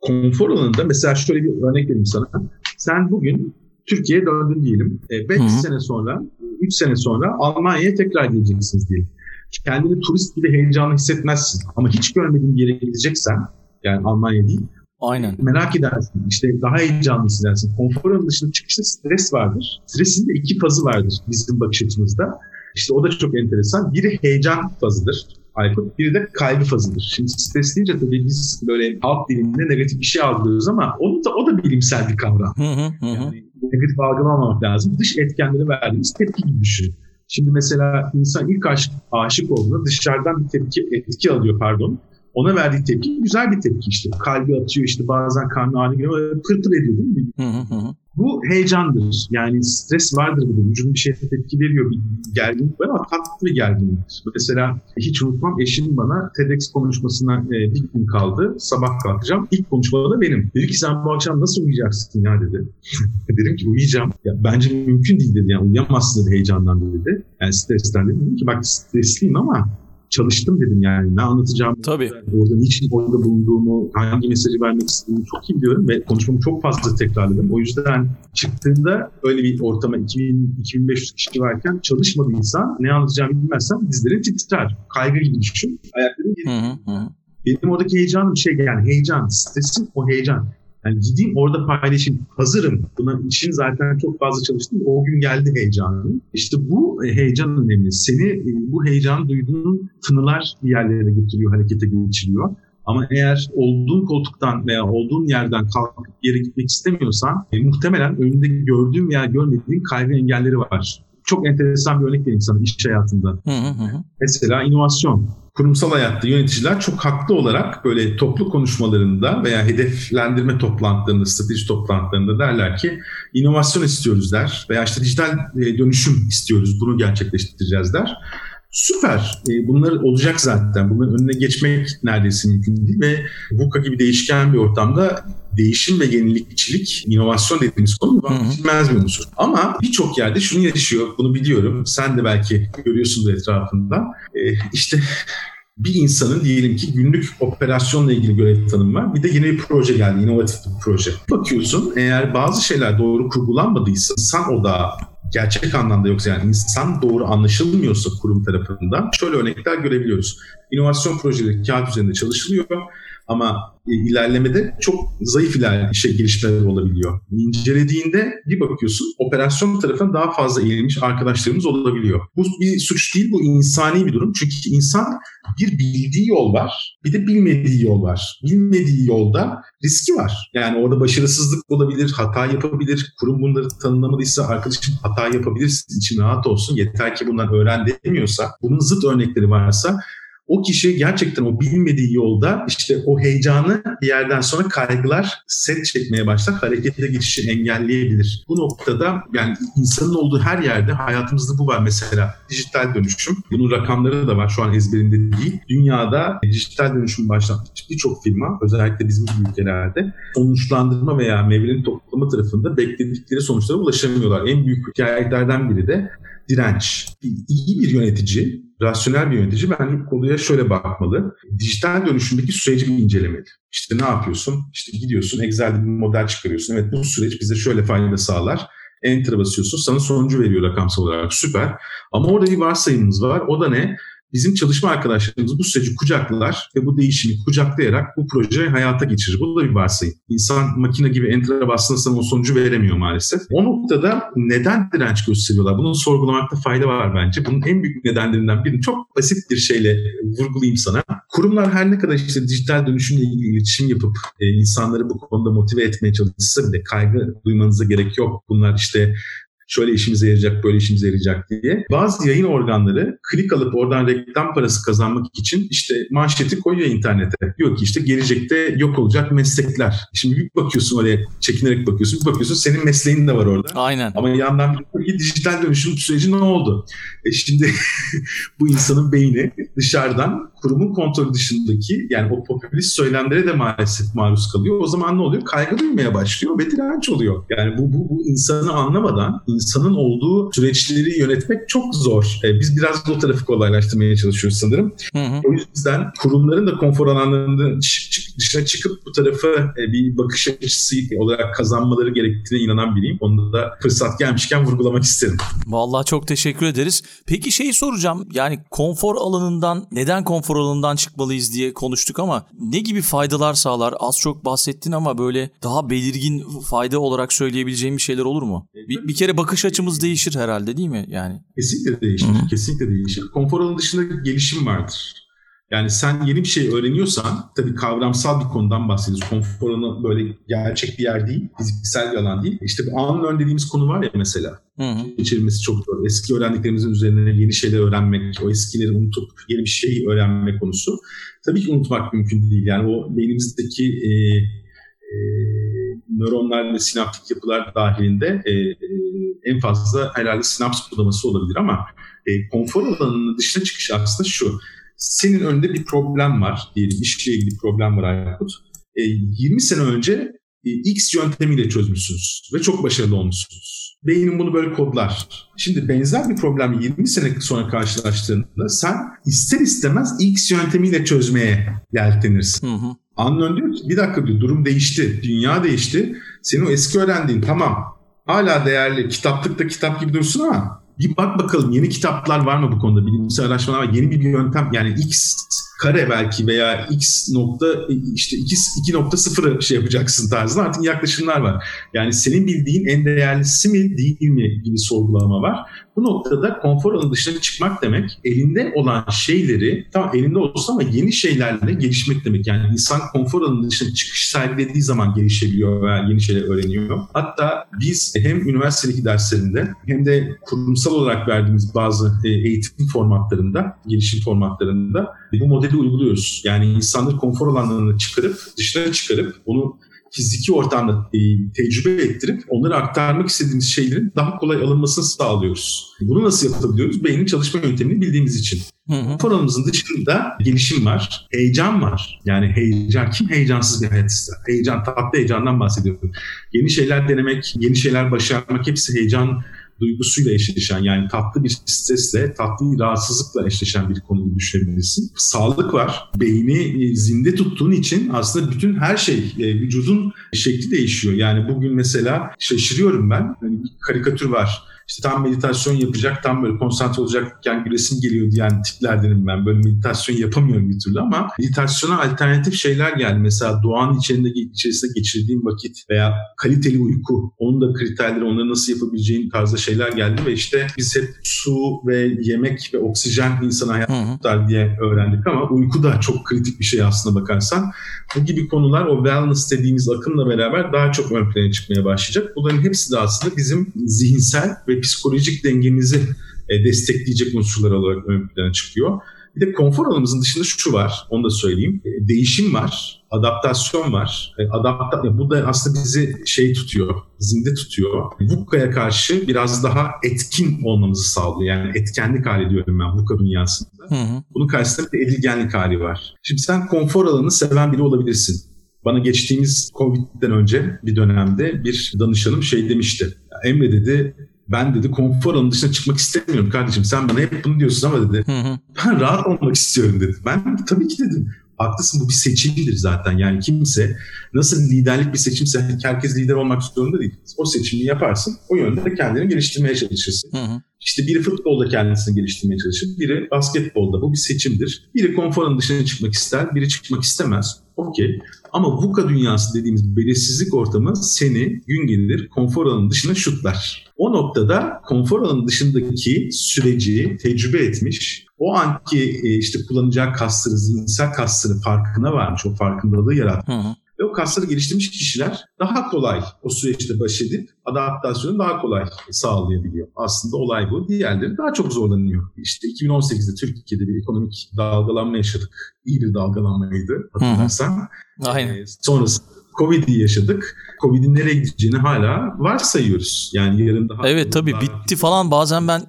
konfor alanında mesela şöyle bir örnek vereyim sana. Sen bugün Türkiye'ye döndün diyelim. 5 e, sene sonra, 3 sene sonra Almanya'ya tekrar geleceksiniz diyelim. Kendini turist gibi heyecanlı hissetmezsin. Ama hiç görmediğin bir yere gideceksen yani Almanya değil. Aynen. Merak edersin. İşte daha heyecanlı hissedersin. Konforun dışında çıkışta stres vardır. Stresin de iki fazı vardır bizim bakış açımızda. İşte o da çok enteresan. Biri heyecan fazıdır. Aykut. Biri de kaygı fazıdır. Şimdi stres deyince tabii biz böyle halk dilinde negatif bir şey algılıyoruz ama o da, o da bilimsel bir kavram. yani negatif algılamamak lazım. Dış etkenleri verdiğimiz tepki gibi düşün. Şimdi mesela insan ilk aşk, aşık olduğunda dışarıdan bir tepki, etki alıyor pardon ona verdiği tepki güzel bir tepki işte. Kalbi atıyor işte bazen karnı ağrı giriyor. Pırpır ediyor değil mi? Hı hı hı. Bu heyecandır. Yani stres vardır burada. Vücudun bir şeye tepki veriyor. Bir gerginlik var ama tatlı bir gerginliktir. Mesela hiç unutmam eşim bana TEDx konuşmasına e, bir gün kaldı. Sabah kalkacağım. İlk konuşmada benim. Dedi ki sen bu akşam nasıl uyuyacaksın ya dedi. [LAUGHS] dedim ki uyuyacağım. Ya, bence mümkün değil dedi. Yani uyuyamazsın dedi heyecandan dedi. Yani stresten dedim ki bak stresliyim ama çalıştım dedim yani. Ne anlatacağım, Tabii. orada niçin orada bulunduğumu, hangi mesajı vermek istediğimi çok iyi biliyorum ve konuşmamı çok fazla tekrarladım. O yüzden çıktığında öyle bir ortama 2000, 2500 kişi varken çalışmadıysa ne anlatacağımı bilmezsem dizlerin titrer. Kaygı gibi düşün. Ayakların geri. Benim oradaki heyecanım şey yani heyecan, stresin o heyecan. Yani gideyim orada paylaşayım. Hazırım. Buna için zaten çok fazla çalıştım. O gün geldi heyecanı. İşte bu heyecan önemli. Seni bu heyecan duyduğun tınılar bir yerlere götürüyor, harekete geçiriyor. Ama eğer olduğun koltuktan veya olduğun yerden kalkıp yere gitmek istemiyorsan e, muhtemelen önünde gördüğün veya görmediğin kaygı engelleri var. Çok enteresan bir örnek vereyim sana iş hayatında. Hı hı hı. Mesela inovasyon. Kurumsal hayatta yöneticiler çok haklı olarak böyle toplu konuşmalarında veya hedeflendirme toplantılarında, strateji toplantılarında derler ki inovasyon istiyoruz der veya işte dijital e, dönüşüm istiyoruz, bunu gerçekleştireceğiz der. Süper. E, bunlar olacak zaten. Bunların önüne geçmek neredeyse mümkün değil ve VUCA gibi değişken bir ortamda değişim ve yenilikçilik, inovasyon dediğimiz konu vazgeçilmez bir unsur. Ama birçok yerde şunu yaşıyor, bunu biliyorum. Sen de belki görüyorsunuz etrafında. E, işte bir insanın diyelim ki günlük operasyonla ilgili görev tanımı var. Bir de yeni bir proje geldi, inovatif bir proje. Bakıyorsun eğer bazı şeyler doğru kurgulanmadıysa insan odağı gerçek anlamda yoksa yani insan doğru anlaşılmıyorsa kurum tarafından şöyle örnekler görebiliyoruz. İnovasyon projeleri kağıt üzerinde çalışılıyor ama e, ilerlemede çok zayıf iler şey, gelişmeler olabiliyor. İncelediğinde bir bakıyorsun operasyon tarafına daha fazla eğilmiş arkadaşlarımız olabiliyor. Bu bir suç değil, bu insani bir durum. Çünkü insan bir bildiği yol var, bir de bilmediği yol var. Bilmediği yolda riski var. Yani orada başarısızlık olabilir, hata yapabilir. Kurum bunları tanımlamadıysa arkadaşım hata yapabilirsin, için rahat olsun. Yeter ki bundan öğren demiyorsa, bunun zıt örnekleri varsa o kişi gerçekten o bilmediği yolda işte o heyecanı bir yerden sonra kaygılar set çekmeye başlar. Harekete geçişi engelleyebilir. Bu noktada yani insanın olduğu her yerde hayatımızda bu var. Mesela dijital dönüşüm. Bunun rakamları da var. Şu an ezberinde değil. Dünyada dijital dönüşüm başlatmış birçok firma özellikle bizim ülkelerde sonuçlandırma veya meyvelerin toplama tarafında bekledikleri sonuçlara ulaşamıyorlar. En büyük hikayelerden biri de direnç. İyi bir yönetici, rasyonel bir yönetici bence konuya şöyle bakmalı. Dijital dönüşümdeki süreci bir incelemeli. İşte ne yapıyorsun? İşte gidiyorsun Excel'de bir model çıkarıyorsun. Evet bu süreç bize şöyle fayda sağlar. Enter basıyorsun sana sonucu veriyor rakamsal olarak süper. Ama orada bir varsayımımız var. O da ne? Bizim çalışma arkadaşlarımız bu süreci kucaklar ve bu değişimi kucaklayarak bu projeyi hayata geçirir. Bu da bir varsayım. İnsan makine gibi enter'a bastığında o sonucu veremiyor maalesef. O noktada neden direnç gösteriyorlar? Bunu sorgulamakta fayda var bence. Bunun en büyük nedenlerinden birini çok basit bir şeyle vurgulayayım sana. Kurumlar her ne kadar işte dijital dönüşümle ilgili iletişim yapıp e, insanları bu konuda motive etmeye çalışsa bile kaygı duymanıza gerek yok. Bunlar işte şöyle işimize yarayacak, böyle işimize yarayacak diye. Bazı yayın organları klik alıp oradan reklam parası kazanmak için işte manşeti koyuyor internete. Diyor ki işte gelecekte yok olacak meslekler. Şimdi bir bakıyorsun oraya çekinerek bakıyorsun. Bir bakıyorsun senin mesleğin de var orada. Aynen. Ama yandan bir dijital dönüşüm süreci ne oldu? E şimdi [LAUGHS] bu insanın beyni dışarıdan kurumun kontrolü dışındaki yani o popülist söylemlere de maalesef maruz kalıyor. O zaman ne oluyor? Kaygı duymaya başlıyor ve direnç oluyor. Yani bu, bu, bu insanı anlamadan insanın olduğu süreçleri yönetmek çok zor. E, biz biraz o tarafı kolaylaştırmaya çalışıyoruz sanırım. Hı hı. O yüzden kurumların da konfor alanlarında dışına çıkıp bu tarafı e, bir bakış açısı olarak kazanmaları gerektiğine inanan biriyim. Onu da fırsat gelmişken vurgulamak isterim. Vallahi çok teşekkür ederiz. Peki şey soracağım. Yani konfor alanından neden konfor alanından çıkmalıyız diye konuştuk ama ne gibi faydalar sağlar? Az çok bahsettin ama böyle daha belirgin fayda olarak söyleyebileceğim bir şeyler olur mu? Bir, bir kere bakış açımız değişir herhalde değil mi? Yani kesinlikle değişir. Kesinlikle değişir. Konfor alanı dışında gelişim vardır. Yani sen yeni bir şey öğreniyorsan tabii kavramsal bir konudan bahsediyoruz. Konfor alanı böyle gerçek bir yer değil, fiziksel bir alan değil. İşte bu unlearn dediğimiz konu var ya mesela. Hı Geçirmesi çok zor. Eski öğrendiklerimizin üzerine yeni şeyler öğrenmek, o eskileri unutup yeni bir şeyi öğrenme konusu. Tabii ki unutmak mümkün değil. Yani o beynimizdeki e, e, nöronlar ve sinaptik yapılar dahilinde e, e, en fazla herhalde sinaps budaması olabilir ama e, konfor alanının dışına çıkış aslında şu senin önünde bir problem var diyelim işle ilgili bir problem var Aykut. E, 20 sene önce e, X yöntemiyle çözmüşsünüz ve çok başarılı olmuşsunuz. Beynin bunu böyle kodlar. Şimdi benzer bir problem 20 sene sonra karşılaştığında sen ister istemez X yöntemiyle çözmeye yeltenirsin. Hı hı. Anlıyorsun diyor ki bir dakika diyor durum değişti, dünya değişti. Senin o eski öğrendiğin tamam hala değerli kitaplıkta kitap gibi dursun ama bir bak bakalım yeni kitaplar var mı bu konuda? Bilimsel araştırmalar var. Yeni bir yöntem yani X kare belki veya x nokta işte 2, 2.0'ı şey yapacaksın tarzında artık yaklaşımlar var. Yani senin bildiğin en değerlisi mi değil mi gibi sorgulama var. Bu noktada konfor alanı dışına çıkmak demek elinde olan şeyleri tam elinde olsun ama yeni şeylerle gelişmek demek. Yani insan konfor alanı dışına çıkış sergilediği zaman gelişebiliyor ve yeni şeyler öğreniyor. Hatta biz hem üniversitedeki derslerinde hem de kurumsal olarak verdiğimiz bazı e, eğitim formatlarında, gelişim formatlarında bu modeli uyguluyoruz. Yani insanları konfor alanlarına çıkarıp, dışına çıkarıp onu fiziki ortamda e, tecrübe ettirip onları aktarmak istediğimiz şeylerin daha kolay alınmasını sağlıyoruz. Bunu nasıl yapabiliyoruz? Beynin çalışma yöntemini bildiğimiz için. Konumuzun dışında gelişim var, heyecan var. Yani heyecan, kim heyecansız bir hayat ister? Heyecan, tatlı heyecandan bahsediyorum. Yeni şeyler denemek, yeni şeyler başarmak hepsi heyecan duygusuyla eşleşen yani tatlı bir stresle, tatlı bir rahatsızlıkla eşleşen bir konuyu düşünebilirsin. Sağlık var. Beyni e, zinde tuttuğun için aslında bütün her şey, e, vücudun şekli değişiyor. Yani bugün mesela şaşırıyorum ben. Hani bir karikatür var işte tam meditasyon yapacak, tam böyle konsantre olacakken gülesim geliyor diyen tiplerdenim ben. Böyle meditasyon yapamıyorum bir türlü ama meditasyona alternatif şeyler geldi. Mesela doğanın içerisinde, içerisinde geçirdiğim vakit veya kaliteli uyku, onun da kriterleri, onları nasıl yapabileceğin tarzda şeyler geldi ve işte biz hep su ve yemek ve oksijen insan hayatı tutar diye öğrendik ama uyku da çok kritik bir şey aslında bakarsan. Bu gibi konular o wellness dediğimiz akımla beraber daha çok ön plana çıkmaya başlayacak. Bunların hepsi de aslında bizim zihinsel ve ve psikolojik dengemizi e, destekleyecek unsurlar olarak ön plana çıkıyor. Bir de konfor alanımızın dışında şu var, onu da söyleyeyim. E, değişim var, adaptasyon var. E, adapta, bu da aslında bizi şey tutuyor, zinde tutuyor. VUCA'ya karşı biraz daha etkin olmamızı sağlıyor. Yani etkenlik hali diyorum ben VUCA dünyasında. Hı hı. Bunun karşısında bir edilgenlik hali var. Şimdi sen konfor alanını seven biri olabilirsin. Bana geçtiğimiz Covid'den önce bir dönemde bir danışanım şey demişti. Emre dedi ben dedi konfor alanı dışına çıkmak istemiyorum kardeşim. Sen bana hep bunu diyorsun ama dedi. Hı hı. Ben rahat olmak istiyorum dedi. Ben tabii ki dedim. Haklısın bu bir seçimdir zaten. Yani kimse nasıl liderlik bir seçimse herkes lider olmak zorunda değil. O seçimi yaparsın. O yönde de kendini geliştirmeye çalışırsın. Hı hı. İşte biri futbolda kendisini geliştirmeye çalışır. Biri basketbolda. Bu bir seçimdir. Biri konfor dışına çıkmak ister. Biri çıkmak istemez. Okey. Ama VUCA dünyası dediğimiz belirsizlik ortamı seni gün gelir konfor alanının dışına şutlar. O noktada konfor alanının dışındaki süreci tecrübe etmiş, o anki e, işte kullanacağı kasları, zihinsel kasları farkına varmış, o farkındalığı yaratmış. Hı hı. Ve o kasları geliştirmiş kişiler daha kolay o süreçte baş edip adaptasyonu daha kolay sağlayabiliyor. Aslında olay bu. Diğerleri daha çok zorlanıyor. İşte 2018'de Türkiye'de bir ekonomik dalgalanma yaşadık. İyi bir dalgalanmaydı hatırlarsan. Aynen. Ee, sonrası Covid'i yaşadık. Covid'in nereye gideceğini hala varsayıyoruz. Yani yarın daha... Evet tabii daha... bitti falan bazen ben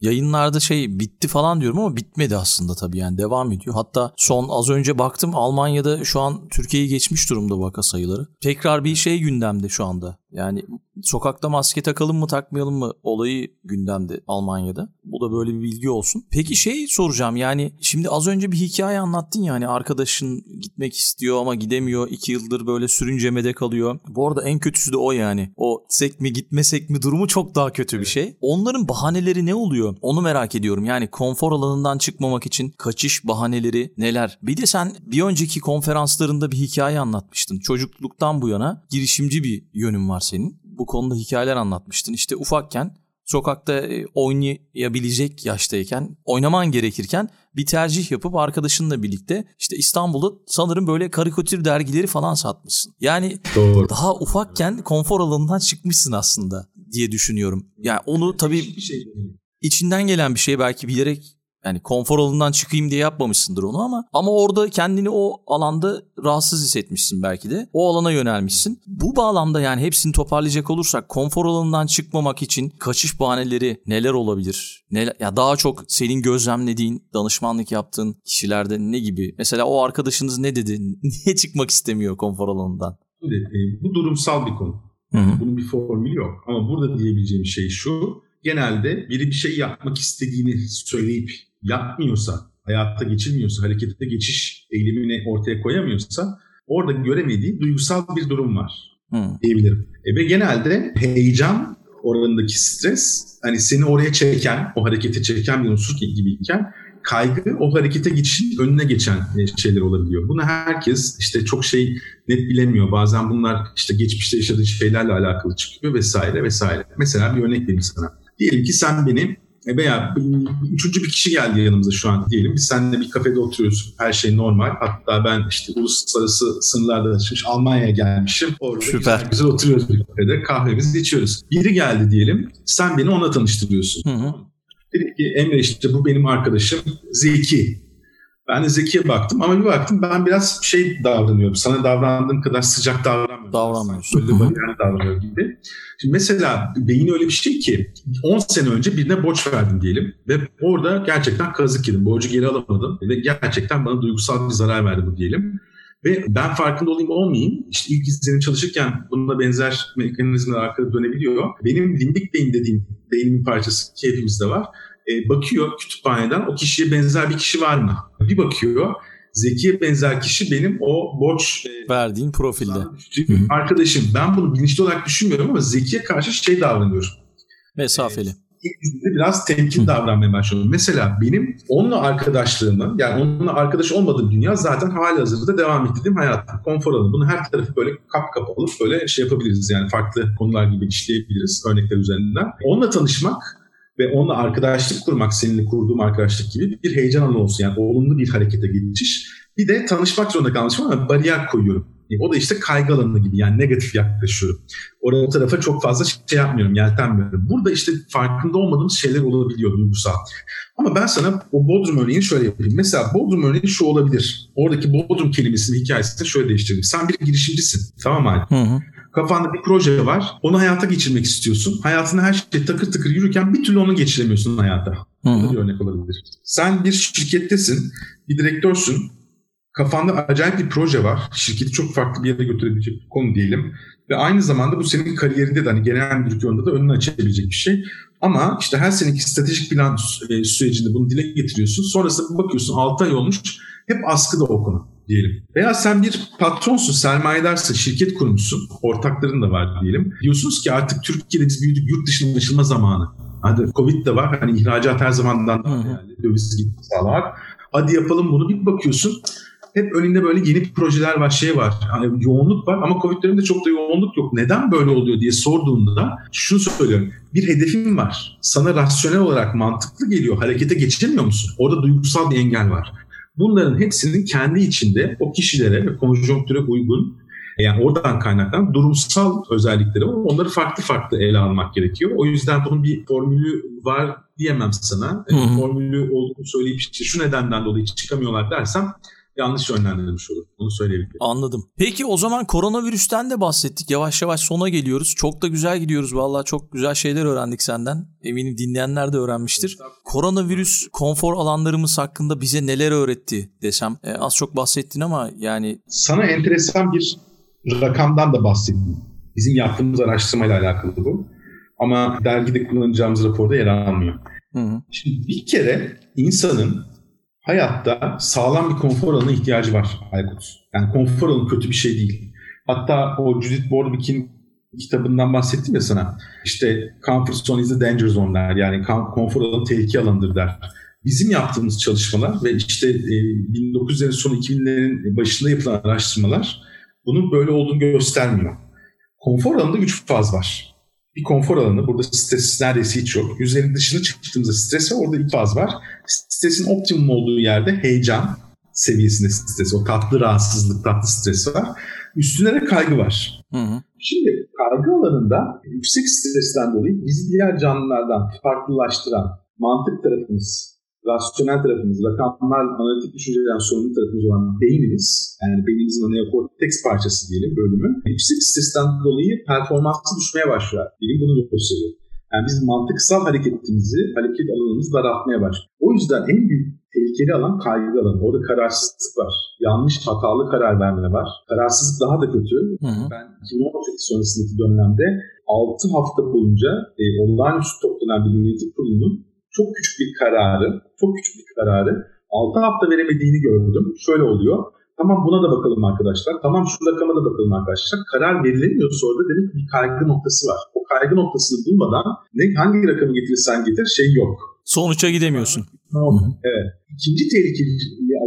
yayınlarda şey bitti falan diyorum ama bitmedi aslında tabii yani devam ediyor. Hatta son az önce baktım Almanya'da şu an Türkiye'yi geçmiş durumda vaka sayıları. Tekrar bir şey gündemde şu anda. Yani sokakta maske takalım mı takmayalım mı olayı gündemde Almanya'da. Bu da böyle bir bilgi olsun. Peki şey soracağım yani şimdi az önce bir hikaye anlattın ya hani arkadaşın gitmek istiyor ama gidemiyor. iki yıldır böyle sürüncemede kalıyor. Bu arada en kötüsü de o yani. O sek mi gitmesek mi durumu çok daha kötü bir şey. Onların bahaneleri ne oluyor? Onu merak ediyorum. Yani konfor alanından çıkmamak için kaçış bahaneleri neler? Bir de sen bir önceki konferanslarında bir hikaye anlatmıştın. Çocukluktan bu yana girişimci bir yönün var var senin. Bu konuda hikayeler anlatmıştın. İşte ufakken sokakta e, oynayabilecek yaştayken, oynaman gerekirken bir tercih yapıp arkadaşınla birlikte işte İstanbul'da sanırım böyle karikatür dergileri falan satmışsın. Yani Doğru. daha ufakken konfor alanından çıkmışsın aslında diye düşünüyorum. Yani onu tabii şey içinden gelen bir şey belki bilerek yani konfor alanından çıkayım diye yapmamışsındır onu ama ama orada kendini o alanda rahatsız hissetmişsin belki de. O alana yönelmişsin. Bu bağlamda yani hepsini toparlayacak olursak konfor alanından çıkmamak için kaçış bahaneleri neler olabilir? Neler, ya daha çok senin gözlemlediğin, danışmanlık yaptığın kişilerde ne gibi? Mesela o arkadaşınız ne dedi? [LAUGHS] Niye çıkmak istemiyor konfor alanından? Bu durumsal bir konu. Bunun bir formülü yok. Ama burada diyebileceğim şey şu. Genelde biri bir şey yapmak istediğini söyleyip yapmıyorsa, hayatta geçirmiyorsa, harekete geçiş eylemini ortaya koyamıyorsa orada göremediği duygusal bir durum var hmm. diyebilirim. E ve genelde heyecan oranındaki stres hani seni oraya çeken, o harekete çeken bir unsur gibiyken kaygı o harekete geçişin önüne geçen e, şeyler olabiliyor. Bunu herkes işte çok şey net bilemiyor. Bazen bunlar işte geçmişte yaşadığı şeylerle alakalı çıkıyor vesaire vesaire. Mesela bir örnek vereyim sana. Diyelim ki sen benim veya üçüncü bir kişi geldi yanımıza şu an diyelim. Biz seninle bir kafede oturuyoruz. Her şey normal. Hatta ben işte uluslararası sınırlarda açmış Almanya'ya gelmişim. Orada Süper. Güzel, güzel oturuyoruz bir kafede. Kahvemizi içiyoruz. Biri geldi diyelim. Sen beni ona tanıştırıyorsun. Hı hı. Dedim ki Emre işte bu benim arkadaşım Zeki. Ben de Zeki'ye baktım ama bir baktım ben biraz şey davranıyorum. Sana davrandığım kadar sıcak davranmıyorum. Davranmıyorsun. Böyle bariyer davranıyor gibi. Şimdi mesela beyin öyle bir şey ki 10 sene önce birine borç verdim diyelim ve orada gerçekten kazık yedim. Borcu geri alamadım ve gerçekten bana duygusal bir zarar verdi bu diyelim. Ve ben farkında olayım olmayayım. İşte ilk izlenim çalışırken bununla benzer mekanizmalar arkada dönebiliyor. Benim limbik beyin dediğim beynimin parçası ki hepimizde var. E, bakıyor kütüphaneden o kişiye benzer bir kişi var mı? Bir bakıyor Zeki'ye benzer kişi benim o borç e, verdiğin profilde. Arkadaşım ben bunu bilinçli olarak düşünmüyorum ama Zeki'ye karşı şey davranıyorum. Mesafeli. İzinde biraz temkin davranmaya başlıyorum. Mesela benim onunla arkadaşlığımı yani onunla arkadaş olmadığım dünya zaten hali hazırda devam ettirdiğim hayatım. Konfor alanı. Bunu her tarafı böyle kap kap alıp böyle şey yapabiliriz. Yani farklı konular gibi işleyebiliriz örnekler üzerinden. Onunla tanışmak ve onunla arkadaşlık kurmak seninle kurduğum arkadaşlık gibi bir heyecan alanı olsun. Yani olumlu bir harekete geçiş. Bir de tanışmak zorunda kalmışım ama bariyer koyuyorum. E, o da işte kaygı alanı gibi yani negatif yaklaşıyorum. Oraya o tarafa çok fazla şey yapmıyorum, yeltenmiyorum. Burada işte farkında olmadığımız şeyler olabiliyor duygusal. Ama ben sana o Bodrum örneğini şöyle yapayım. Mesela Bodrum örneği şu olabilir. Oradaki Bodrum kelimesinin hikayesini şöyle değiştireyim. Sen bir girişimcisin. Tamam mı? Hı hı. Kafanda bir proje var. Onu hayata geçirmek istiyorsun. Hayatında her şey takır tıkır yürürken bir türlü onu geçiremiyorsun hayata. Hı. Bir örnek olabilir. Sen bir şirkettesin. Bir direktörsün. Kafanda acayip bir proje var. Şirketi çok farklı bir yere götürebilecek bir konu diyelim. Ve aynı zamanda bu senin kariyerinde de hani genel müdürlük yolunda da önünü açabilecek bir şey. Ama işte her seneki stratejik plan e, sürecinde bunu dile getiriyorsun. Sonrasında bakıyorsun 6 ay olmuş hep askıda o konu diyelim. Veya sen bir patronsun, sermayedarsın, şirket kurmuşsun, ortakların da var diyelim. Diyorsunuz ki artık Türkiye'de biz büyüdük, yurt dışına açılma zamanı. Hadi Covid de var, hani ihracat her zamandan da yani döviz gibi var. Hadi yapalım bunu bir bakıyorsun. Hep önünde böyle yeni projeler var, şey var. Hani yoğunluk var ama Covid döneminde çok da yoğunluk yok. Neden böyle oluyor diye sorduğunda şunu söylüyorum. Bir hedefin var. Sana rasyonel olarak mantıklı geliyor. Harekete geçiremiyor musun? Orada duygusal bir engel var. Bunların hepsinin kendi içinde o kişilere ve konjonktüre uygun yani oradan kaynaklanan durumsal özellikleri var. Onları farklı farklı ele almak gerekiyor. O yüzden bunun bir formülü var diyemem sana. Hı hı. Formülü olduğunu söyleyip işte şu nedenden dolayı çıkamıyorlar dersem yanlış yönlendirilmiş olur. Bunu söyleyebilirim. Anladım. Peki o zaman koronavirüsten de bahsettik. Yavaş yavaş sona geliyoruz. Çok da güzel gidiyoruz. Vallahi çok güzel şeyler öğrendik senden. Eminim dinleyenler de öğrenmiştir. Koronavirüs konfor alanlarımız hakkında bize neler öğretti desem. E, az çok bahsettin ama yani... Sana enteresan bir rakamdan da bahsettim. Bizim yaptığımız araştırmayla alakalı bu. Ama dergide kullanacağımız raporda yer almıyor. Hı hı. Şimdi bir kere insanın hayatta sağlam bir konfor alanına ihtiyacı var Aykut. Yani konfor alanı kötü bir şey değil. Hatta o Judith Bordwick'in kitabından bahsettim ya sana. İşte comfort zone is the danger zone der. Yani konfor alanı tehlike alanıdır der. Bizim yaptığımız çalışmalar ve işte 1900'lerin sonu 2000'lerin başında yapılan araştırmalar bunun böyle olduğunu göstermiyor. Konfor alanında üç faz var bir konfor alanı. Burada stres neredeyse hiç yok. Yüzeyinin dışına çıktığımızda stres var. Orada bir faz var. Stresin optimum olduğu yerde heyecan seviyesinde stres. O tatlı rahatsızlık, tatlı stres var. Üstüne de kaygı var. Hı hı. Şimdi kaygı alanında yüksek stresten dolayı bizi diğer canlılardan farklılaştıran mantık tarafımız, rasyonel tarafımız, rakamlar, analitik düşünceden sorumlu tarafımız olan beynimiz, yani beynimizin neokorteks parçası diyelim bölümü, yüksek stresten dolayı performansı düşmeye başlıyor. Bilim bunu gösteriyor. Yani biz mantıksal hareketimizi, hareket alanımızı daraltmaya başlıyor. O yüzden en büyük tehlikeli alan kaygı alanı. Orada kararsızlık var. Yanlış, hatalı karar verme var. Kararsızlık daha da kötü. Hı hı. Ben 2018 sonrasındaki dönemde 6 hafta boyunca e, olağanüstü toplanan bir yönetim kurulunun çok küçük bir kararı, çok küçük bir kararı 6 hafta veremediğini gördüm. Şöyle oluyor. Tamam buna da bakalım arkadaşlar. Tamam şu rakama da bakalım arkadaşlar. Karar verilemiyorsa orada demek bir kaygı noktası var. O kaygı noktasını bulmadan ne hangi rakamı getirirsen getir şey yok. Sonuça gidemiyorsun. Evet. İkinci tehlikeli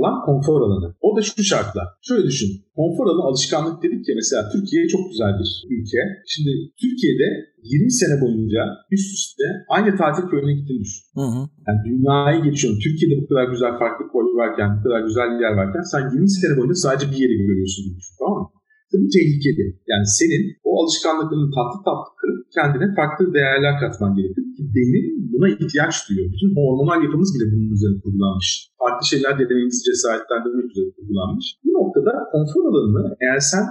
alan konfor alanı. O da şu şartla. Şöyle düşün. Konfor alanı alışkanlık dedik ya mesela Türkiye çok güzel bir ülke. Şimdi Türkiye'de 20 sene boyunca üst üste aynı tatil köyüne gittiğini düşün. Hı hı. Yani dünyayı geçiyorsun. Türkiye'de bu kadar güzel farklı koy varken, bu kadar güzel yer varken sen 20 sene boyunca sadece bir yeri görüyorsun. Tamam mı? Bu tehlikeli. Yani senin o alışkanlıklarını tatlı tatlı kırıp kendine farklı değerler katman gerekir. Ki beynin buna ihtiyaç duyuyor. Bütün hormonal yapımız bile bunun üzerine kurgulanmış. Farklı şeyler denememizi cesaretlendirmek üzere kurgulanmış. Bu noktada konfor alanını eğer sen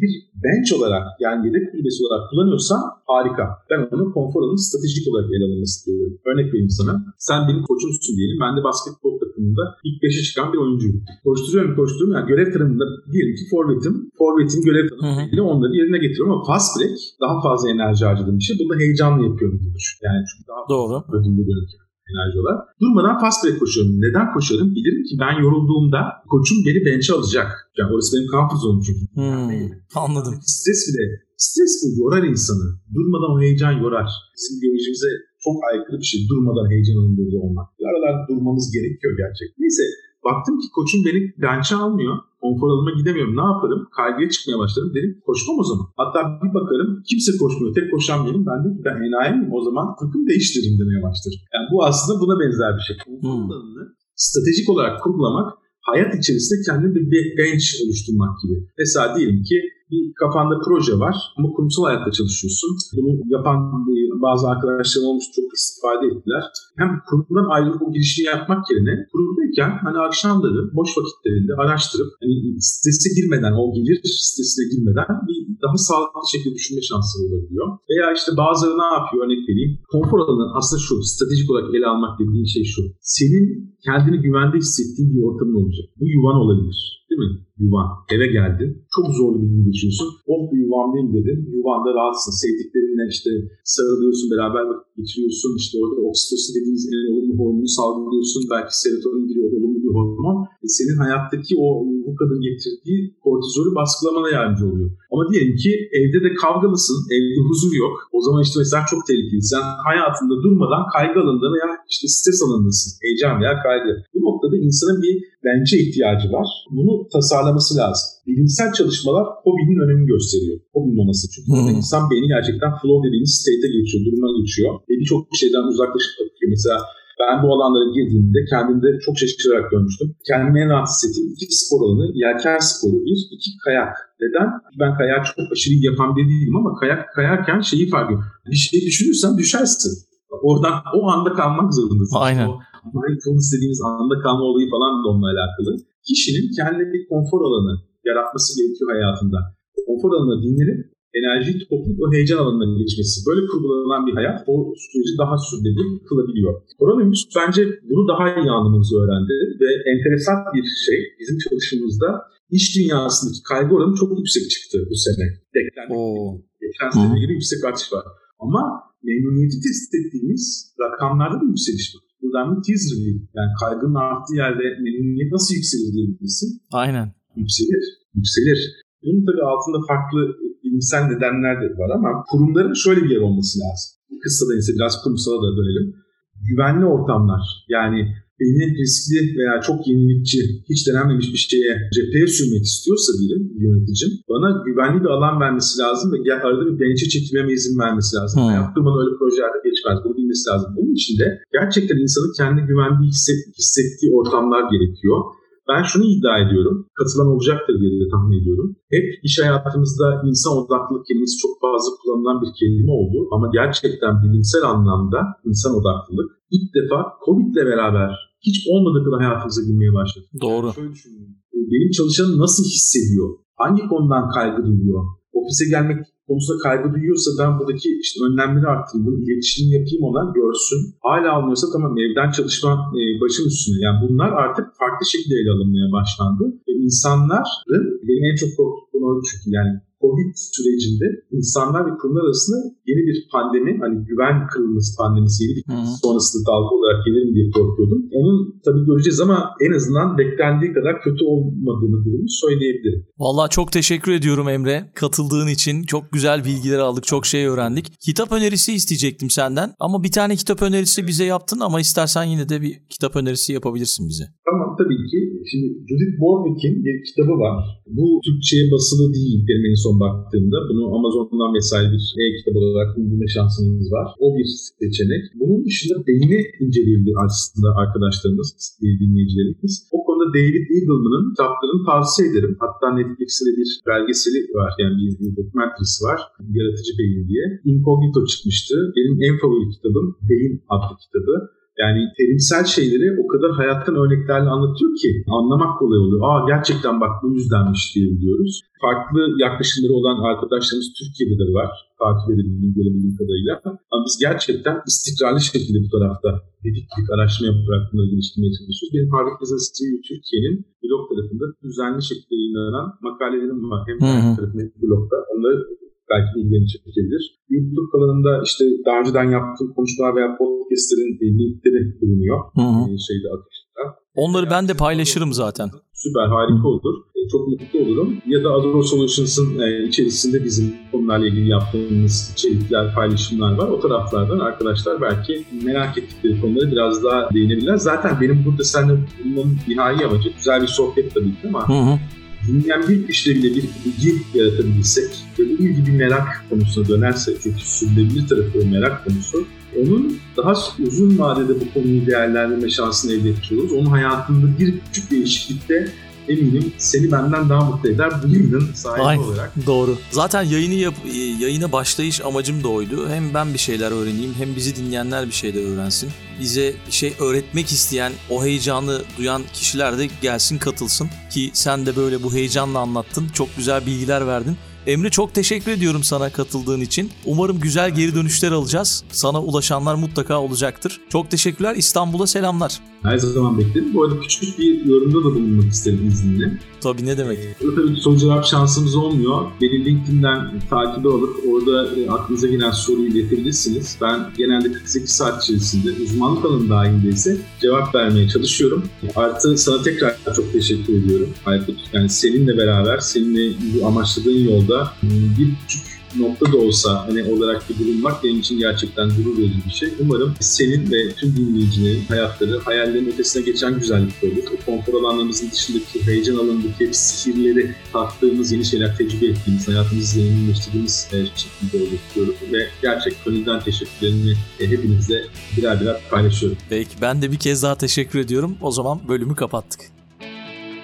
bir bench olarak yani yedek kulübesi olarak kullanıyorsan harika. Ben onu konfor alanı stratejik olarak ele alınması istiyorum. Örnek vereyim sana. Sen benim koçumsun diyelim. Ben de basketbol takımında ilk beşe çıkan bir oyuncuyum. Koşturuyorum koşturuyorum. Yani görev tanımında diyelim ki forvetim. Forvetin görev tanımıyla onları yerine getiriyorum ama fast break daha fazla enerji harcadığım bir şey. Bunu da heyecanla yapıyorum düşün. Yani çünkü daha Doğru. ödüllü görünüyor enerji olarak. Durmadan fast break koşuyorum. Neden koşuyorum? Bilirim ki ben yorulduğumda koçum beni bench'e alacak. Yani orası benim comfort zone'um çünkü. Hmm, anladım. Stres bile, stres bu yorar insanı. Durmadan o heyecan yorar. Bizim biyolojimize çok aykırı bir şey durmadan heyecan alındığı olmak. Bir aralar durmamız gerekiyor gerçekten. Neyse baktım ki koçum beni bench'e almıyor. Konfor alanıma gidemiyorum. Ne yaparım? Kaygıya çıkmaya başlarım. Dedim koşmam o zaman. Hatta bir bakarım kimse koşmuyor. Tek koşan benim. Ben de ben enayi miyim? O zaman takım değiştiririm demeye başlarım. Yani bu aslında buna benzer bir şey. Konfor Hmm. alanını stratejik olarak kurgulamak hayat içerisinde kendine bir bench oluşturmak gibi. Mesela diyelim ki bir kafanda proje var ama kurumsal hayatta çalışıyorsun. Bunu yapan bazı arkadaşlarım olmuş çok istifade ettiler. Hem kurumdan ayrılıp o girişimi yapmak yerine kurumdayken hani akşamları boş vakitlerinde araştırıp hani strese girmeden, o gelir stresine girmeden bir daha sağlıklı şekilde düşünme şansları olabiliyor. Veya işte bazıları ne yapıyor örnek vereyim. Konfor alanı aslında şu, stratejik olarak ele almak dediğin şey şu. Senin kendini güvende hissettiğin bir ortamın olacak. Bu yuvan olabilir. Değil mi? Yuvan. Eve geldin. Çok zorlu bir gün geçiyorsun. Oh bir yuvamdayım dedin. Yuvanda rahatsın. Sevdiklerinle işte sarılıyorsun. Beraber geçiriyorsun. İşte orada oksitosin dediğimiz en olumlu hormonu salgılıyorsun. Belki serotonin giriyor. Olumlu bir hormon. E senin hayattaki o bu kadın getirdiği kortizolü baskılamana yardımcı oluyor. Ama diyelim ki evde de kavgalısın. Evde huzur yok. O zaman işte mesela çok tehlikeli. Sen hayatında durmadan kaygı alanında veya işte stres alanındasın. Heyecan veya kaygı. Bu noktada insanın bir bence ihtiyacı var. Bunu tasarlaması lazım. Bilimsel çalışmalar hobinin önemini gösteriyor. Hobinin olması çünkü. Hmm. insan beyni gerçekten flow dediğimiz state'e geçiyor, duruma geçiyor. Ve birçok şeyden uzaklaşıp bakıyor. Mesela ben bu alanlara girdiğimde kendimde çok şaşırarak görmüştüm. Kendimi en rahat hissettiğim iki spor alanı, yelken sporu bir, iki kayak. Neden? Ben kayak çok aşırı yapan biri değilim ama kayak kayarken şeyi fark ediyorum. Bir şey düşünürsen düşersin. Oradan o anda kalmak zorundasın. Aynen. O mindfulness dediğimiz anda kalma olayı falan da onunla alakalı. Kişinin kendine bir konfor alanı yaratması gerekiyor hayatında. Konfor alanına dinlenip enerjiyi toplayıp o heyecan alanına geçmesi. Böyle kurgulanan bir hayat o süreci daha sürdürülebilir kılabiliyor. Koronavirüs bence bunu daha iyi anlamamızı öğrendi ve enteresan bir şey bizim çalışmamızda iş dünyasındaki kaygı oranı çok yüksek çıktı bu sene. Geçen sene göre yüksek artış var. Ama memnuniyeti test ettiğimiz rakamlarda da yükseliş var. Buradan bir teaser vereyim. Yani kaygının arttığı yerde memnuniyet nasıl yükselir diyebilirsin. Aynen. Yükselir. Yükselir. Bunun tabii altında farklı bilimsel nedenler de var ama kurumların şöyle bir yer olması lazım. Kısa da ise biraz kurumsala da dönelim. Güvenli ortamlar yani beni riskli veya çok yenilikçi, hiç denenmemiş bir şeye cepheye sürmek istiyorsa biri, bir yöneticim, bana güvenli bir alan vermesi lazım ve arada bir bench'e çekilmeme izin vermesi lazım. Hmm. Hayat durmadan öyle projelerde geçmez. Bunu bilmesi lazım. Bunun için de gerçekten insanın kendi güvenli hisset- hissettiği ortamlar gerekiyor. Ben şunu iddia ediyorum, katılan olacaktır diye de tahmin ediyorum. Hep iş hayatımızda insan odaklılık kelimesi çok fazla kullanılan bir kelime oldu. Ama gerçekten bilimsel anlamda insan odaklılık ilk defa Covid ile beraber hiç olmadığı kadar hayatımıza girmeye başladı. Doğru. Şöyle düşünün. e, Benim çalışanım nasıl hissediyor? Hangi konudan kaygı duyuyor? Ofise gelmek konusunda kaygı duyuyorsa ben buradaki işte önlemleri arttırayım, bunu iletişim yapayım ona görsün. Hala almıyorsa tamam evden çalışma e, başın üstüne. Yani bunlar artık farklı şekilde ele alınmaya başlandı. Ve insanların benim en çok korktuğum konu çünkü yani Covid sürecinde insanlar ve kurumlar arasında yeni bir pandemi, hani güven kırılması pandemisi, yeni bir sonrasında dalga olarak gelir mi diye korkuyordum. Onun tabii göreceğiz ama en azından beklendiği kadar kötü olmadığını durumu söyleyebilirim. Vallahi çok teşekkür ediyorum Emre. Katıldığın için çok güzel bilgiler aldık, çok şey öğrendik. Kitap önerisi isteyecektim senden ama bir tane kitap önerisi bize yaptın ama istersen yine de bir kitap önerisi yapabilirsin bize. Tamam tabii ki. Şimdi Judith Borwick'in bir kitabı var. Bu Türkçe'ye basılı değil benim en son baktığımda. Bunu Amazon'dan vesaire bir e-kitap olarak bulma şansınız var. O bir seçenek. Bunun dışında beyni inceleyebilir aslında arkadaşlarımız, dinleyicilerimiz. O konuda David Eagleman'ın kitaplarını tavsiye ederim. Hatta Netflix'te bir belgeseli var. Yani bir, bir dokumenterisi var. Yaratıcı Beyin diye. Incognito çıkmıştı. Benim en favori kitabım Beyin adlı kitabı. Yani terimsel şeyleri o kadar hayattan örneklerle anlatıyor ki anlamak kolay oluyor. Aa gerçekten bak bu yüzdenmiş diyebiliyoruz. Farklı yaklaşımları olan arkadaşlarımız Türkiye'de de var. Takip edebildiğim, görebildiğim kadarıyla. Ama biz gerçekten istikrarlı şekilde bu tarafta dediklik, araştırma yaparak bunları geliştirmeye çalışıyoruz. Benim Harvard Business Review Türkiye'nin blog tarafında düzenli şekilde yayınlanan makalelerim var. Hem tarafında hem blogda. Onları belki ilgilerini çekebilir. YouTube kanalında işte daha önceden yaptığım konuşmalar veya podcastlerin linkleri bulunuyor. Hı hı. Şeyde akışta. Onları ben de paylaşırım zaten. Süper, harika olur. Çok mutlu olurum. Ya da Azure Solutions'ın içerisinde bizim konularla ilgili yaptığımız içerikler, paylaşımlar var. O taraflardan arkadaşlar belki merak ettikleri konuları biraz daha değinebilirler. Zaten benim burada seninle bulunmamın nihai amacı güzel bir sohbet tabii ki ama hı hı dinleyen bir kişide bile bir bilgi yaratabilirsek ve bu bilgi bir merak konusuna dönerse çünkü sürdürülebilir tarafı o merak konusu onun daha uzun vadede bu konuyu değerlendirme şansını elde etmiş. Onun hayatında bir küçük değişiklikte eminim seni benden daha mutlu eder bu yayının sahibi Aynen, olarak. Doğru. Zaten yayını yap, yayına başlayış amacım da oydu. Hem ben bir şeyler öğreneyim hem bizi dinleyenler bir şeyler öğrensin. Bize bir şey öğretmek isteyen, o heyecanı duyan kişiler de gelsin katılsın. Ki sen de böyle bu heyecanla anlattın. Çok güzel bilgiler verdin. Emre çok teşekkür ediyorum sana katıldığın için. Umarım güzel geri dönüşler alacağız. Sana ulaşanlar mutlaka olacaktır. Çok teşekkürler. İstanbul'a selamlar. Her zaman beklerim. Bu arada küçük bir yorumda da bulunmak isterim izninle. Tabii ne demek. Ee, tabii soru cevap şansımız olmuyor. Beni LinkedIn'den takip alıp orada e, aklınıza gelen soruyu iletebilirsiniz. Ben genelde 48 saat içerisinde uzmanlık alanı dahilinde ise cevap vermeye çalışıyorum. Artı sana tekrar çok teşekkür ediyorum Aykut. Yani seninle beraber, seninle amaçladığın yolda bir küçük nokta da olsa hani olarak bir bulunmak benim için gerçekten gurur verici bir şey. Umarım senin ve tüm dinleyicilerin hayatları hayallerin ötesine geçen güzellikte olur. O konfor alanlarımızın dışındaki heyecan alanındaki sihirleri tattığımız, yeni şeyler tecrübe ettiğimiz, hayatımızı zenginleştirdiğimiz şekilde olur diyorum. Ve gerçekten gönülden teşekkürlerimi hepinizle birer birer paylaşıyorum. Peki ben de bir kez daha teşekkür ediyorum. O zaman bölümü kapattık.